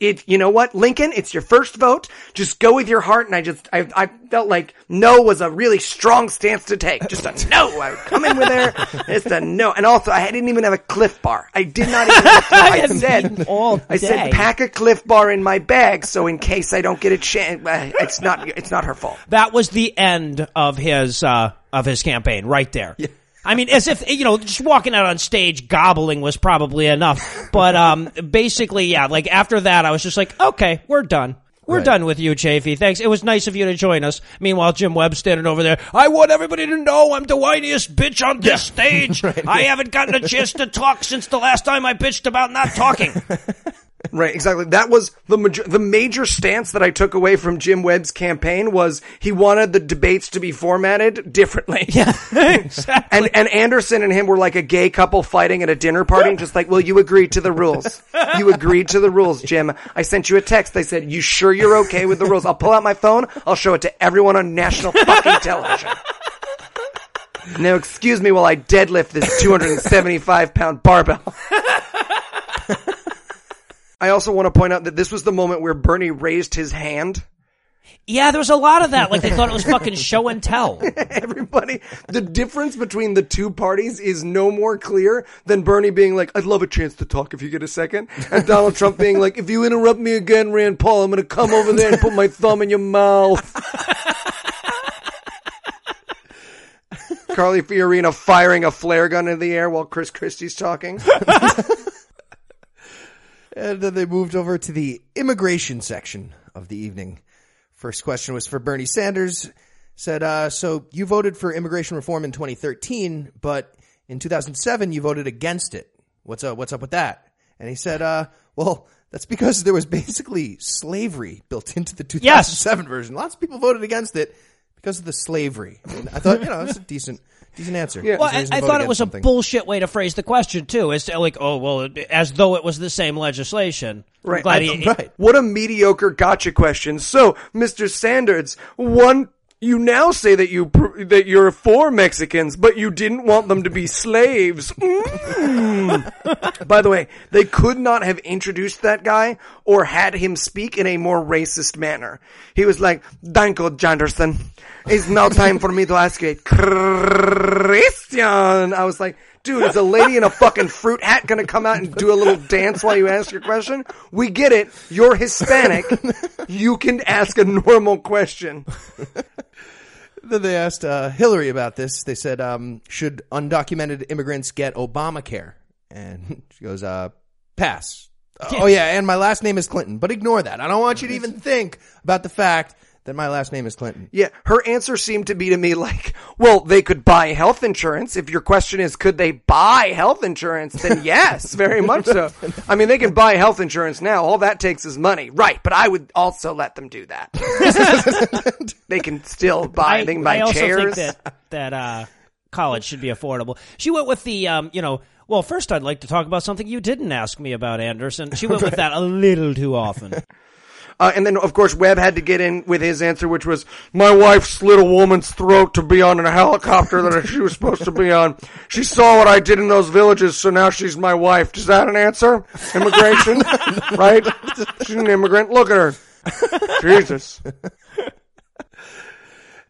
it you know what, Lincoln, it's your first vote. Just go with your heart, and I just I I felt like no was a really strong stance to take. Just a no. I would come in with there, just a no. And also, I didn't even have a Clif Bar. I did not even. Have I said all I said pack a Clif Bar in my bag, so in case I don't get a chance, uh, it's not it's not her fault. That was the end of his, uh, of his campaign right there. I mean, as if, you know, just walking out on stage gobbling was probably enough. But, um, basically, yeah, like after that, I was just like, okay, we're done. We're Right. done with you, Chafee. Thanks. It was nice of you to join us. Meanwhile, Jim Webb's standing over there. I want everybody to know I'm the whiniest bitch on this stage. I haven't gotten a chance to talk since the last time I bitched about not talking. Right, exactly. That was the major, the major stance that I took away from Jim Webb's campaign was he wanted the debates to be formatted differently. Yeah, exactly. And and Anderson and him were like a gay couple fighting at a dinner party, and just like, well, you agreed to the rules. You agreed to the rules, Jim. I sent you a text. They said, you sure you're okay with the rules? I'll pull out my phone. I'll show it to everyone on national fucking television. Now, excuse me while I deadlift this 275 pound barbell. I also want to point out that this was the moment where Bernie raised his hand. yeah, there was a lot of that. Like they thought it was fucking show and tell. Everybody, the difference between the two parties is no more clear than Bernie being like, I'd love a chance to talk if you get a second. And Donald Trump being like, if you interrupt me again, Rand Paul, I'm going to come over there and put my thumb in your mouth. Carly Fiorina firing a flare gun in the air while Chris Christie's talking. And then they moved over to the immigration section of the evening. First question was for Bernie Sanders. Said, uh, so you voted for immigration reform in 2013, but in 2007 you voted against it. What's up? What's up with that? And he said, uh, well, that's because there was basically slavery built into the 2007 version. Lots of people voted against it because of the slavery. I, I thought, you know, it's a decent, decent answer. Yeah. Well, There's a I, reason I thought it was something. a bullshit way to phrase the question too. It's like, oh well, as though it was the same legislation. I'm Right. glad I- he- right. What a mediocre gotcha question. So, Mr. Sanders, one, you now say that you pr- that you're for Mexicans, but you didn't want them to be slaves. Mm. By the way, they could not have introduced that guy or had him speak in a more racist manner. He was like, "Danko Janderson, it's now time for me to ask you, a Christian." I was like. Dude, is a lady in a fucking fruit hat gonna come out and do a little dance while you ask your question? We get it. You're Hispanic. You can ask a normal question. Then they asked uh, Hillary about this. They said, um, should undocumented immigrants get Obamacare? And she goes, uh, pass. Oh, yeah, and my last name is Clinton. But ignore that. I don't want you to even think about the fact that my last name is Clinton. Yeah, her answer seemed to be to me like, well, they could buy health insurance. If your question is, could they buy health insurance? Then yes, very much so. I mean, they can buy health insurance now. All that takes is money. Right, but I would also let them do that. they can still buy, they can buy I also chairs. think that that uh, college should be affordable. She went with the um, you know. Well, first I'd like to talk about something you didn't ask me about, Anderson. She went with that a little too often. Uh, and then, of course, Webb had to get in with his answer, which was, "My wife slit a woman's throat to be on a helicopter that she was supposed to be on. She saw what I did in those villages, so now she's my wife." Is that an answer? Immigration, right? She's an immigrant. Look at her. Jesus.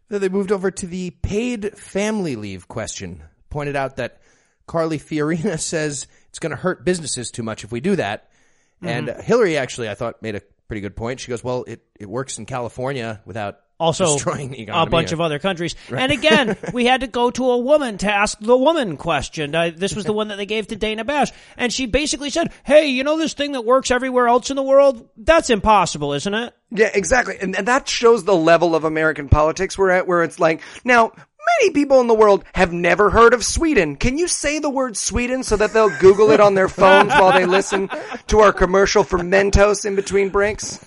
Then they moved over to the paid family leave question. Pointed out that Carly Fiorina says it's going to hurt businesses too much if we do that. And uh, Hillary actually, I thought, made a pretty good point. She goes, well, it, it works in California without Also, destroying the economy. a bunch of other countries. And again, we had to go to a woman to ask the woman question. Uh, this was the one that they gave to Dana Bash. And she basically said, hey, you know this thing that works everywhere else in the world? That's impossible, isn't it? Yeah, exactly. And, and that shows the level of American politics we're at, where it's like, now, many people in the world have never heard of Sweden. Can you say the word Sweden so that they'll Google it on their phones while they listen to our commercial for Mentos in between breaks?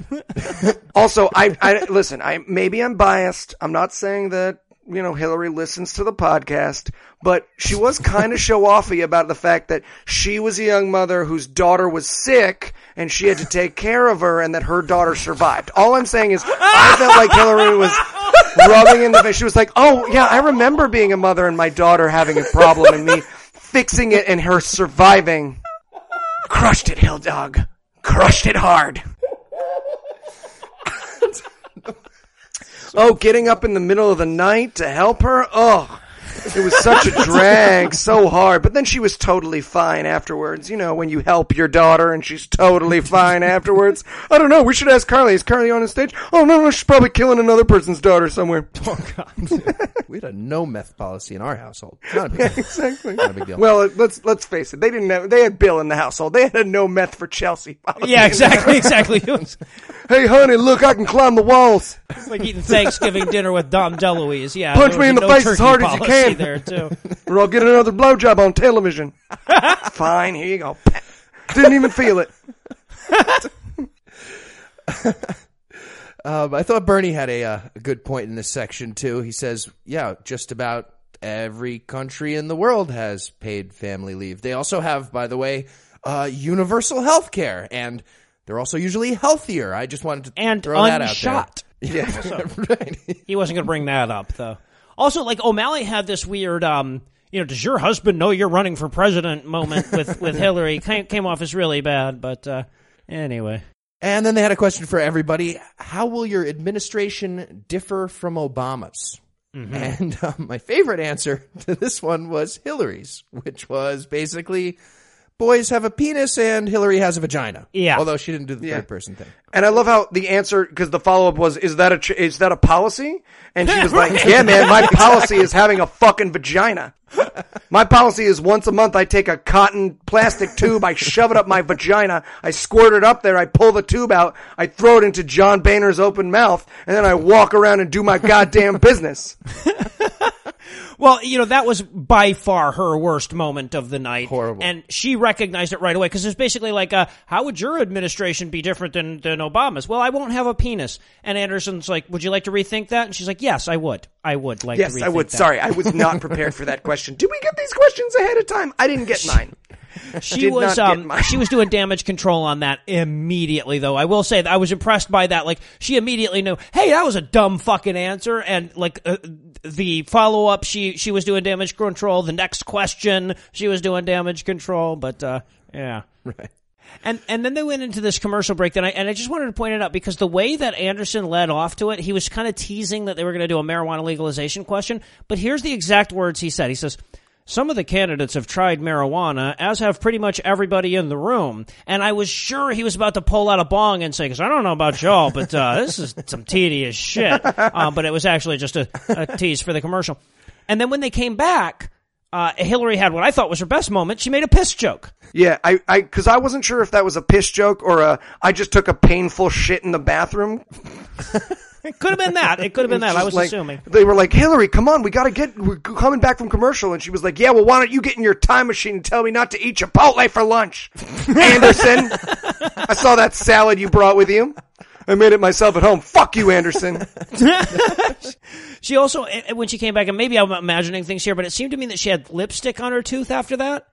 Also, I, I, listen, I, maybe I'm biased. I'm not saying that, you know, Hillary listens to the podcast, but she was kind of show offy about the fact that she was a young mother whose daughter was sick and she had to take care of her and that her daughter survived. All I'm saying is I felt like Hillary was rubbing in the face. She was like, oh yeah, I remember being a mother and my daughter having a problem and me fixing it and her surviving. Crushed it, Hill Dog. Crushed it hard. Oh, getting up in the middle of the night to help her? Oh, it was such a drag, so hard. But then she was totally fine afterwards. You know, when you help your daughter and she's totally fine afterwards. I don't know. We should ask Carly. Is Carly on the stage? Oh, no, no, she's probably killing another person's daughter somewhere. Oh, God. we had a no meth policy in our household. Not a big deal. Exactly. Not a big deal. Well, let's let's face it. They didn't have. They had Bill in the household. They had a no meth for Chelsea. policy. Yeah, exactly, exactly. It was Hey, honey, look, I can climb the walls. It's like eating Thanksgiving dinner with Dom DeLuise. Yeah, Punch me in the no face as hard as you can. There too. or I'll get another blowjob on television. Fine, here you go. Didn't even feel it. Um, I thought Bernie had a, uh, a good point in this section too. He says, "Yeah, just about every country in the world has paid family leave. They also have, by the way, uh, universal health care, and they're also usually healthier. I just wanted to And throw that out there. Yeah, right. He wasn't going to bring that up, though. Also, like O'Malley had this weird, um, you know, does your husband know you're running for president moment with, with Hillary? Came, came off as really bad, but uh, anyway. And then they had a question for everybody: How will your administration differ from Obama's? And um, my favorite answer to this one was Hillary's, which was basically boys have a penis and Hillary has a vagina. Yeah. Although she didn't do the Yeah. third person thing. And I love how the answer, because the follow up was, "Is that a ch- is that a policy?" And she was like, "Yeah, man, my policy is having a fucking vagina. My policy is once a month I take a cotton plastic tube, I shove it up my vagina, I squirt it up there, I pull the tube out, I throw it into John Boehner's open mouth, and then I walk around and do my goddamn business." Well, you know, that was by far her worst moment of the night. Horrible. And she recognized it right away because it's basically like, uh, how would your administration be different than, than Obama's? Well, I won't have a penis. And Anderson's like, would you like to rethink that? And she's like, yes, I would. I would like Yes, to rethink that. I would. that. Sorry, I was not prepared for that question. Did we get these questions ahead of time? I didn't get mine. She was um mine. she was doing damage control on that immediately though. I will say that I was impressed by that. Like she immediately knew, hey, that was a dumb fucking answer and like uh, the follow up she she was doing damage control. The next question she was doing damage control, but uh yeah. Right. And and then they went into this commercial break. That I and I just wanted to point it out because the way that Anderson led off to it, he was kind of teasing that they were going to do a marijuana legalization question. But here's the exact words he said. He says. Some of the candidates have tried marijuana, as have pretty much everybody in the room. And I was sure he was about to pull out a bong and say, because I don't know about y'all, but uh, this is some tedious shit. Uh, but it was actually just a, a tease for the commercial. And then when they came back, uh, Hillary had what I thought was her best moment. She made a piss joke. Yeah, I, I, cause I wasn't sure if that was a piss joke or a, I just took a painful shit in the bathroom. It could have been that. It could have been that. I was like- assuming. They were like, Hillary, come on, we gotta get, we're coming back from commercial. And she was like, yeah, well, why don't you get in your time machine and tell me not to eat Chipotle for lunch? Anderson, I saw that salad you brought with you. I made it myself at home. Fuck you, Anderson. She also, eh, when she came back, and maybe I'm imagining things here, but it seemed to me that she had lipstick on her tooth after that,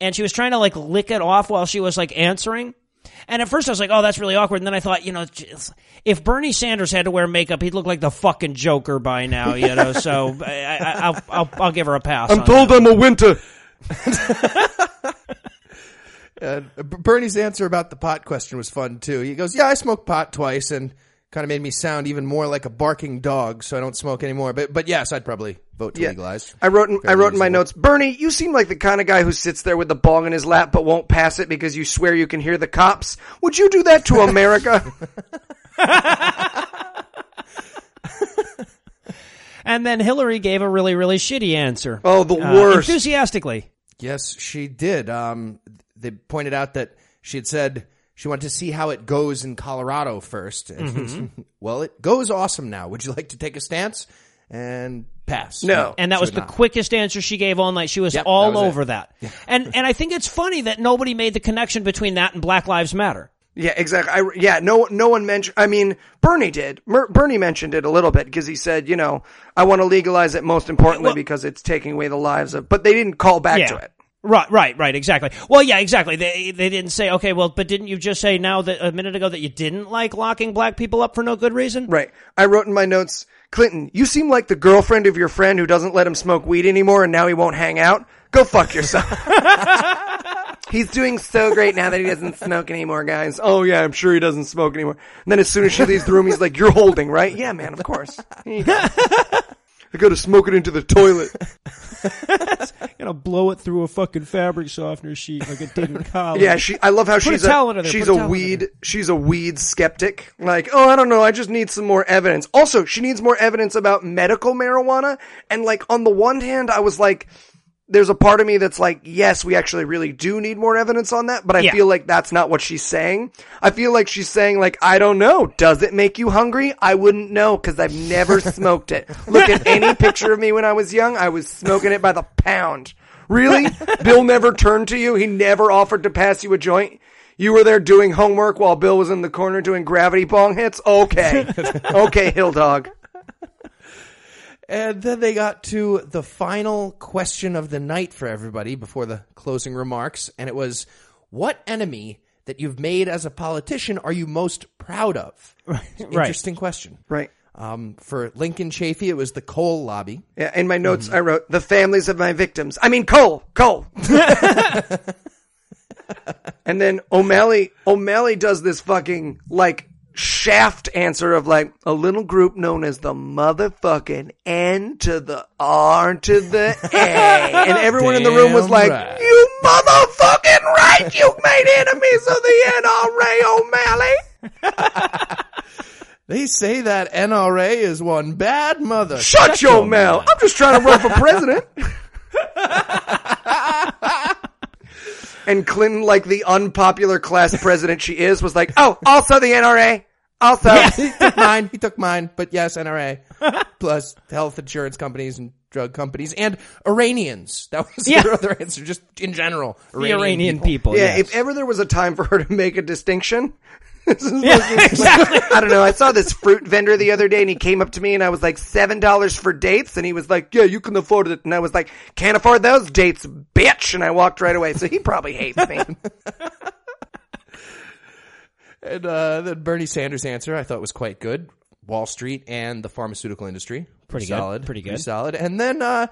and she was trying to like lick it off while she was like answering. And at first I was like, "Oh, that's really awkward." And then I thought, you know, if Bernie Sanders had to wear makeup, he'd look like the fucking Joker by now, you know. So I, I, I'll, I'll, I'll give her a pass. I'm on told I'm a winter. Uh, Bernie's answer about the pot question was fun too. He goes, "Yeah, I smoked pot twice, and kind of made me sound even more like a barking dog, so I don't smoke anymore." But but yes, I'd probably vote to Yeah. legalize. I wrote in, I wrote in my notes, Bernie, you seem like the kind of guy who sits there with the bong in his lap but won't pass it because you swear you can hear the cops. Would you do that to America? And then Hillary gave a really, really shitty answer. Oh, the Uh, worst. enthusiastically. Yes, she did. Um, they pointed out that she had said she wanted to see how it goes in Colorado first. And Mm-hmm. well, it goes awesome now. Would you like to take a stance and pass? No. And that was the not. quickest answer she gave all night. She was Yep, all that was it. over that. And and I think it's funny that nobody made the connection between that and Black Lives Matter. Yeah, exactly. I, yeah, no, no one mentioned. I mean, Bernie did. Mer- Bernie mentioned it a little bit because he said, you know, I want to legalize it most importantly Well- because it's taking away the lives of. But they didn't call back to it. Right, right, right, exactly. Well, yeah, exactly. They they didn't say, okay, well, but didn't you just say now that a minute ago that you didn't like locking black people up for no good reason? Right. I wrote in my notes, Clinton, you seem like the girlfriend of your friend who doesn't let him smoke weed anymore and now he won't hang out. Go fuck yourself. He's doing so great now that he doesn't smoke anymore, guys. Oh yeah, I'm sure he doesn't smoke anymore. And then as soon as she leaves the room, he's like, "You're holding, right? Yeah, man, of course." Here you go. I gotta smoke it into the toilet. Gonna blow it through a fucking fabric softener sheet like it did in college. Yeah, she. I love how a she's a there, she's put a a weed she's a weed skeptic. Like, oh, I don't know, I just need some more evidence. Also, she needs more evidence about medical marijuana. And like, on the one hand, I was like, there's a part of me that's like, yes, we actually really do need more evidence on that. But I Yeah. feel like that's not what she's saying. I feel like she's saying like, I don't know. Does it make you hungry? I wouldn't know because I've never smoked it. Look at any picture of me when I was young. I was smoking it by the pound. Really? Bill never turned to you? He never offered to pass you a joint? You were there doing homework while Bill was in the corner doing gravity bong hits? Okay. okay, Hill Dog. And then they got to the final question of the night for everybody before the closing remarks, and it was, "What enemy that you've made as a politician are you most proud of?" Right. Interesting question. Right. Um, for Lincoln Chafee, it was the coal lobby. Yeah, in my notes, I wrote, the families of my victims. I mean, coal, coal. and then O'Malley, O'Malley does this fucking, like, shaft answer of like a little group known as the motherfucking N to the R to the A. And everyone in the room was like, right. you motherfucking right, you made enemies of the NRA, O'Malley. They say that NRA is one bad mother. Shut, your mouth. I'm just trying to run for president. and Clinton, like the unpopular class president she is, was like, oh, also the NRA. Also. he took mine. He took mine. But yes, NRA plus health insurance companies and drug companies and Iranians. That was Yeah. their other answer. Just in general, the Iranian people. Yeah, yes. if ever there was a time for her to make a distinction. Yeah, exactly. I don't know. I saw this fruit vendor the other day and he came up to me and I was like, $7 for dates. And he was like, yeah, you can afford it. And I was like, can't afford those dates, bitch. And I walked right away. So he probably hates me. And uh, then Bernie Sanders' answer I thought was quite good. Wall Street and the pharmaceutical industry. Pretty good. solid. Pretty good. solid. And then uh,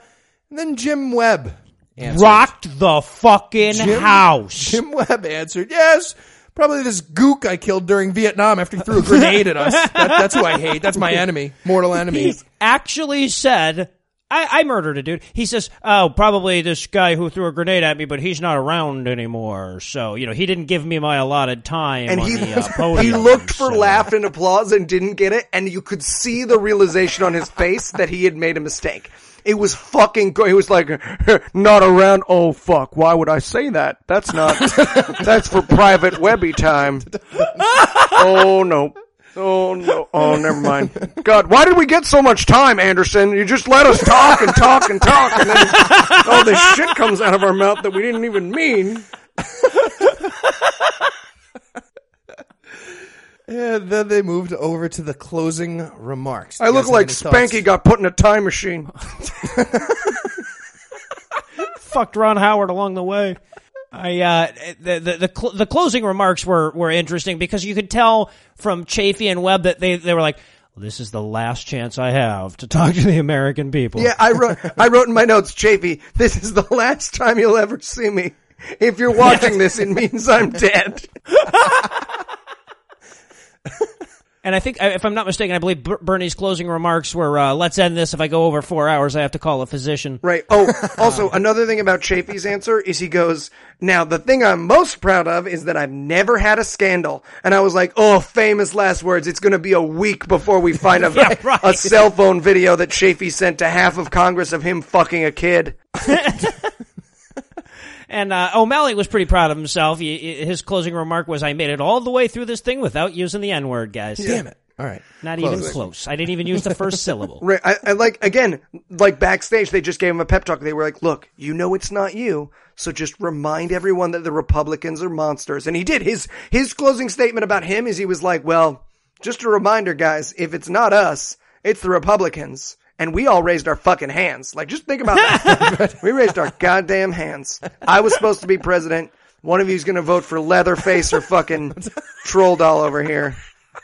and then Jim Webb answered. rocked the fucking Jim- house. Jim Webb answered, yes. Probably this gook I killed during Vietnam after he threw a grenade at us. That, that's who I hate. That's my enemy. Mortal enemy. he actually said, I, I murdered a dude. He says, oh, probably this guy who threw a grenade at me, but he's not around anymore. So, you know, he didn't give me my allotted time And on he, the uh, podium. he looked for so- laugh and applause and didn't get it. And you could see the realization on his face that he had made a mistake. It was fucking go He was like, not around. Oh fuck. Why would I say that? That's not, that's for private Webby time. Oh no. Oh no. Oh, never mind. God, why did we get so much time, Anderson? You just let us talk and talk and talk and then all this shit comes out of our mouth that we didn't even mean. And then they moved over to the closing remarks. I look like any thoughts? Spanky got put in a time machine. fucked Ron Howard along the way. I uh, the the the, cl- the closing remarks were were interesting because you could tell from Chafee and Webb that they they were like, "This is the last chance I have to talk to the American people." Yeah, I wrote. I wrote in my notes, Chafee. This is the last time you'll ever see me. If you're watching this, it means I'm dead. And I think, if I'm not mistaken, I believe Bernie's closing remarks were, uh, "Let's end this. If I go over four hours, I have to call a physician." Right. Oh, also another thing about Chafee's answer is he goes, "Now the thing I'm most proud of is that I've never had a scandal." And I was like, "Oh, famous last words. It's going to be a week before we find a Yeah, right. a cell phone video that Chafee sent to half of Congress of him fucking a kid." And uh, O'Malley was pretty proud of himself. He, his closing remark was, "I made it all the way through this thing without using the N word, guys. Damn it. All right. Not Close. even close. I didn't even use the first syllable." Right. I, I like again, like backstage, they just gave him a pep talk. They were like, "Look, you know it's not you, so just remind everyone that the Republicans are monsters." And he did. His his closing statement about him is he was like, "Well, just a reminder, guys, if it's not us, it's the Republicans." And we all raised our fucking hands. Like, just think about that. we raised our goddamn hands. I was supposed to be president. One of you's gonna vote for Leatherface or fucking Troll Doll over here.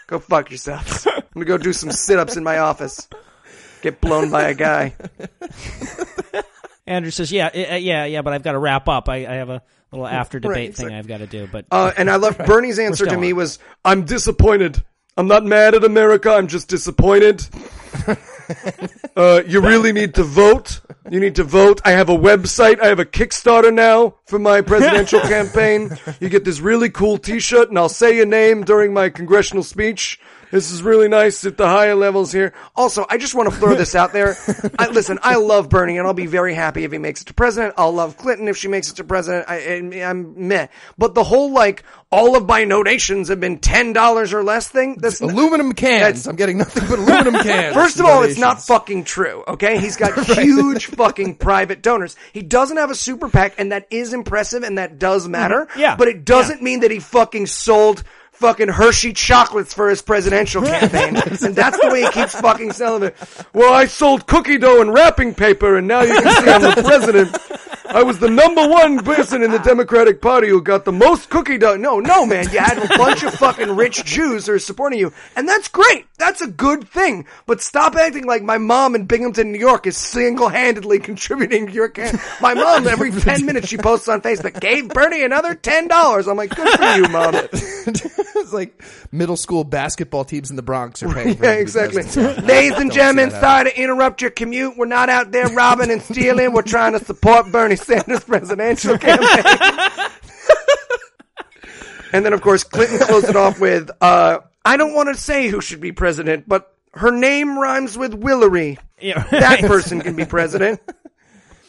Go fuck yourselves. I'm gonna go do some sit-ups in my office. Get blown by a guy. Andrew says, "Yeah, uh, yeah, yeah, but I've got to wrap up. I, I have a little after debate Right, thing I've got to do." But Uh, and I love Bernie's answer to me on. was, "I'm disappointed. I'm not mad at America. I'm just disappointed. Uh, you really need to vote. You need to vote. I have a website. I have a Kickstarter now for my presidential campaign. You get this really cool T-shirt, and I'll say your name during my congressional speech. This is really nice at the higher levels here. Also, I just want to throw this out there. I, listen, I love Bernie, and I'll be very happy if he makes it to president. I'll love Clinton if she makes it to president. I, I'm meh. But the whole like all of my donations have been ten dollars or less thing. That's Aluminum cans. I'm getting nothing but aluminum cans. First of all, it's not fucking true, okay? He's got huge fucking private donors. He doesn't have a super PAC, and that is impressive, and that does matter. Mm-hmm. Yeah. But it doesn't mean that he fucking sold fucking Hershey chocolates for his presidential campaign. and that's the way he keeps fucking selling it. Well, I sold cookie dough and wrapping paper, and now you can see I'm the president. I was the number one person in the Democratic Party who got the most cookie dough. No, no, man. You had a bunch of fucking rich Jews who are supporting you. And that's great. That's a good thing. But stop acting like my mom in Binghamton, New York is single-handedly contributing to your campaign. My mom, every 10 minutes she posts on Facebook, gave Bernie another $10. I'm like, good for you, mom. it's like middle school basketball teams in the Bronx are paying for Yeah, him to exactly. president. Ladies and gentlemen, sorry to interrupt your commute. We're not out there robbing and stealing. We're trying to support Bernie Sanders' presidential campaign. and then, of course, Clinton closed it off with, uh, I don't want to say who should be president, but her name rhymes with Willery. Yeah, That person can be president.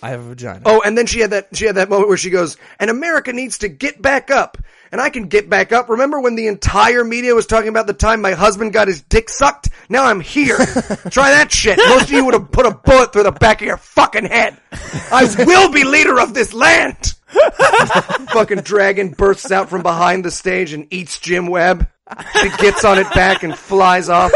I have a vagina. Oh, and then she had that she had that moment where she goes, "And America needs to get back up." And I can get back up. Remember when the entire media was talking about the time my husband got his dick sucked? Now I'm here. Try that shit. Most of you would have put a bullet through the back of your fucking head. I will be leader of this land. fucking dragon bursts out from behind the stage and eats Jim Webb. She gets on it back and flies off.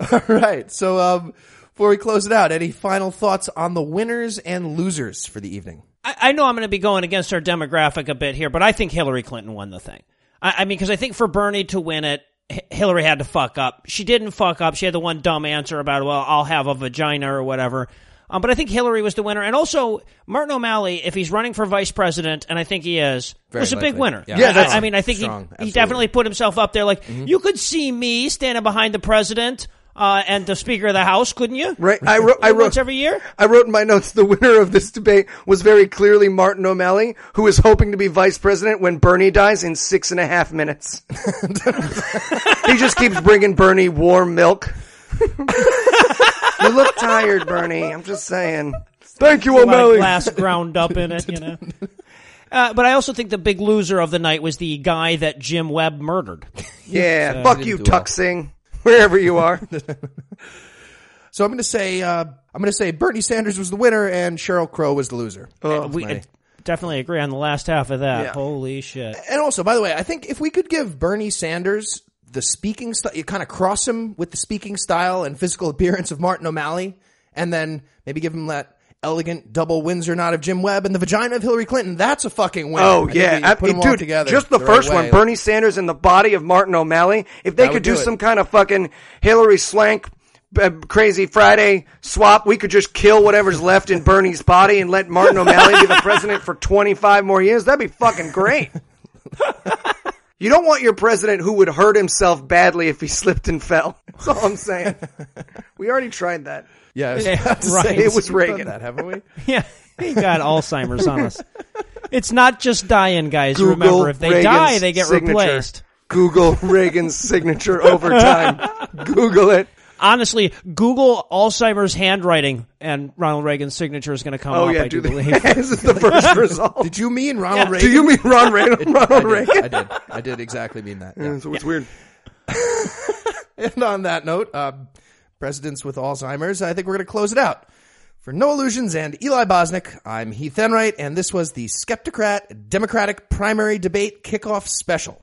All right. So, um, before we close it out, any final thoughts on the winners and losers for the evening? I, I know I'm going to be going against our demographic a bit here, but I think Hillary Clinton won the thing. I, I mean, because I think for Bernie to win it, H- Hillary had to fuck up. She didn't fuck up. She had the one dumb answer about, well, I'll have a vagina or whatever. Um, but I think Hillary was the winner. And also, Martin O'Malley, if he's running for vice president, and I think he is, Very was a big winner. Yeah. Yeah, I- that's I, mean, I think strong. he, he definitely put himself up there. Like, you could see me standing behind the president uh, and the Speaker of the House, couldn't you? Right. I wrote. I wrote every year? I wrote in my notes the winner of this debate was very clearly Martin O'Malley, who is hoping to be vice president when Bernie dies in six and a half minutes. he just keeps bringing Bernie warm milk. you look tired, Bernie. I'm just saying. Thank you, a lot of O'Malley. glass ground up in it, you know. Uh, but I also think the big loser of the night was the guy that Jim Webb murdered. Yeah, fuck you, Tuxing. Well. Singh, wherever you are. So I'm going to say, uh, I'm going to say Bernie Sanders was the winner and Sheryl Crow was the loser. we my- uh, definitely agree on the last half of that. Yeah. Holy shit! And also, by the way, I think if we could give Bernie Sanders the speaking style, you kind of cross him with the speaking style and physical appearance of Martin O'Malley, and then maybe give him that elegant double Windsor knot of Jim Webb and the vagina of Hillary Clinton. That's a fucking win. Oh I yeah, I- put them all dude. together just the, right first way. one, Bernie Sanders in the body of Martin O'Malley. If they That could do, do some kind of fucking Hillary Slank, uh, crazy Friday swap, we could just kill whatever's left in Bernie's body and let Martin O'Malley be the president for twenty five more years. That'd be fucking great. You don't want your president who would hurt himself badly if he slipped and fell. That's all I'm saying. We already tried that. Yeah, I was Yeah, about to right. say, It was we've Reagan. That haven't we? Yeah, he got Alzheimer's on us. It's not just dying, guys. Google Remember, if they Reagan's die, they get signature. replaced. Google Reagan's signature over time. Google it. Honestly, Google Alzheimer's handwriting, and Ronald Reagan's signature is going to come Oh up. yeah, I do do believe. the, this is the first result. Did you mean Ronald Yeah. Reagan? Do you mean Ron Reagan? I Ronald did. Reagan? I did. I did exactly mean that. yeah. So it's weird. And on that note, uh, presidents with Alzheimer's, I think we're going to close it out. For Noah Lugeons and Eli Bosnick, I'm Heath Enwright, and this was the Skepticrat Democratic Primary Debate Kickoff Special.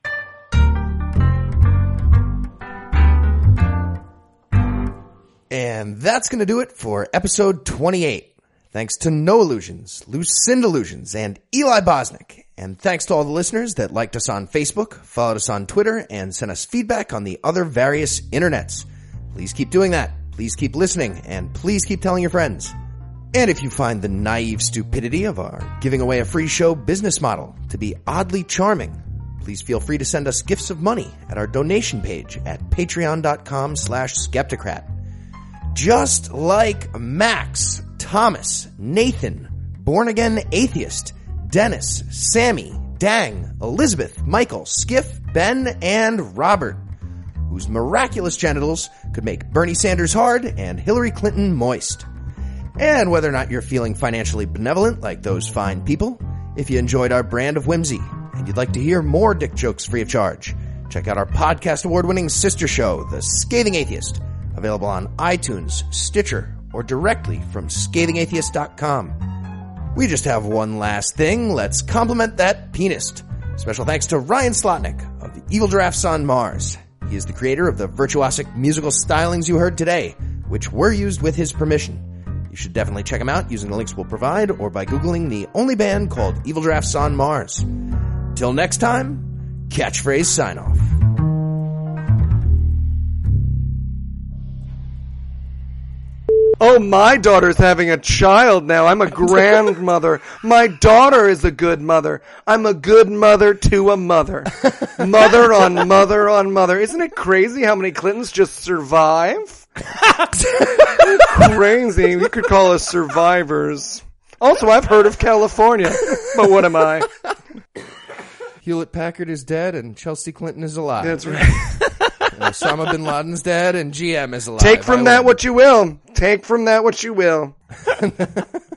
And that's going to do it for episode 28. Thanks to Noah Lugeons, Lucinda Lugeons, and Eli Bosnick. And thanks to all the listeners that liked us on Facebook, followed us on Twitter, and sent us feedback on the other various internets. Please keep doing that. Please keep listening, and please keep telling your friends. And if you find the naive stupidity of our giving away a free show business model to be oddly charming, please feel free to send us gifts of money at our donation page at patreon.com slash skepticrat. Just like Max, Thomas, Nathan, Born Again Atheist, Dennis, Sammy, Dang, Elizabeth, Michael, Skiff, Ben, and Robert, whose miraculous genitals could make Bernie Sanders hard and Hillary Clinton moist. And whether or not you're feeling financially benevolent like those fine people, if you enjoyed our brand of whimsy and you'd like to hear more dick jokes free of charge, check out our podcast award winning sister show, The Scathing Atheist, available on iTunes, Stitcher, or directly from scathingatheist.com. We just have one last thing. Let's compliment that pianist. Special thanks to Ryan Slotnick of the Evil Giraffes on Mars. He is the creator of the virtuosic musical stylings you heard today, which were used with his permission. You should definitely check him out using the links we'll provide or by Googling the only band called Evil Giraffes on Mars. Till next time, catchphrase sign off. Oh, my daughter's having a child now. I'm a grandmother. My daughter is a good mother. I'm a good mother to a mother. Mother on mother on mother. Isn't it crazy how many Clintons just survive? crazy. We could call us survivors. Also, I've heard of California, but what am I? Hewlett Packard is dead and Chelsea Clinton is alive. That's right. Osama bin Laden's dead and GM is alive. Take I from that win. what you will. Take from that what you will.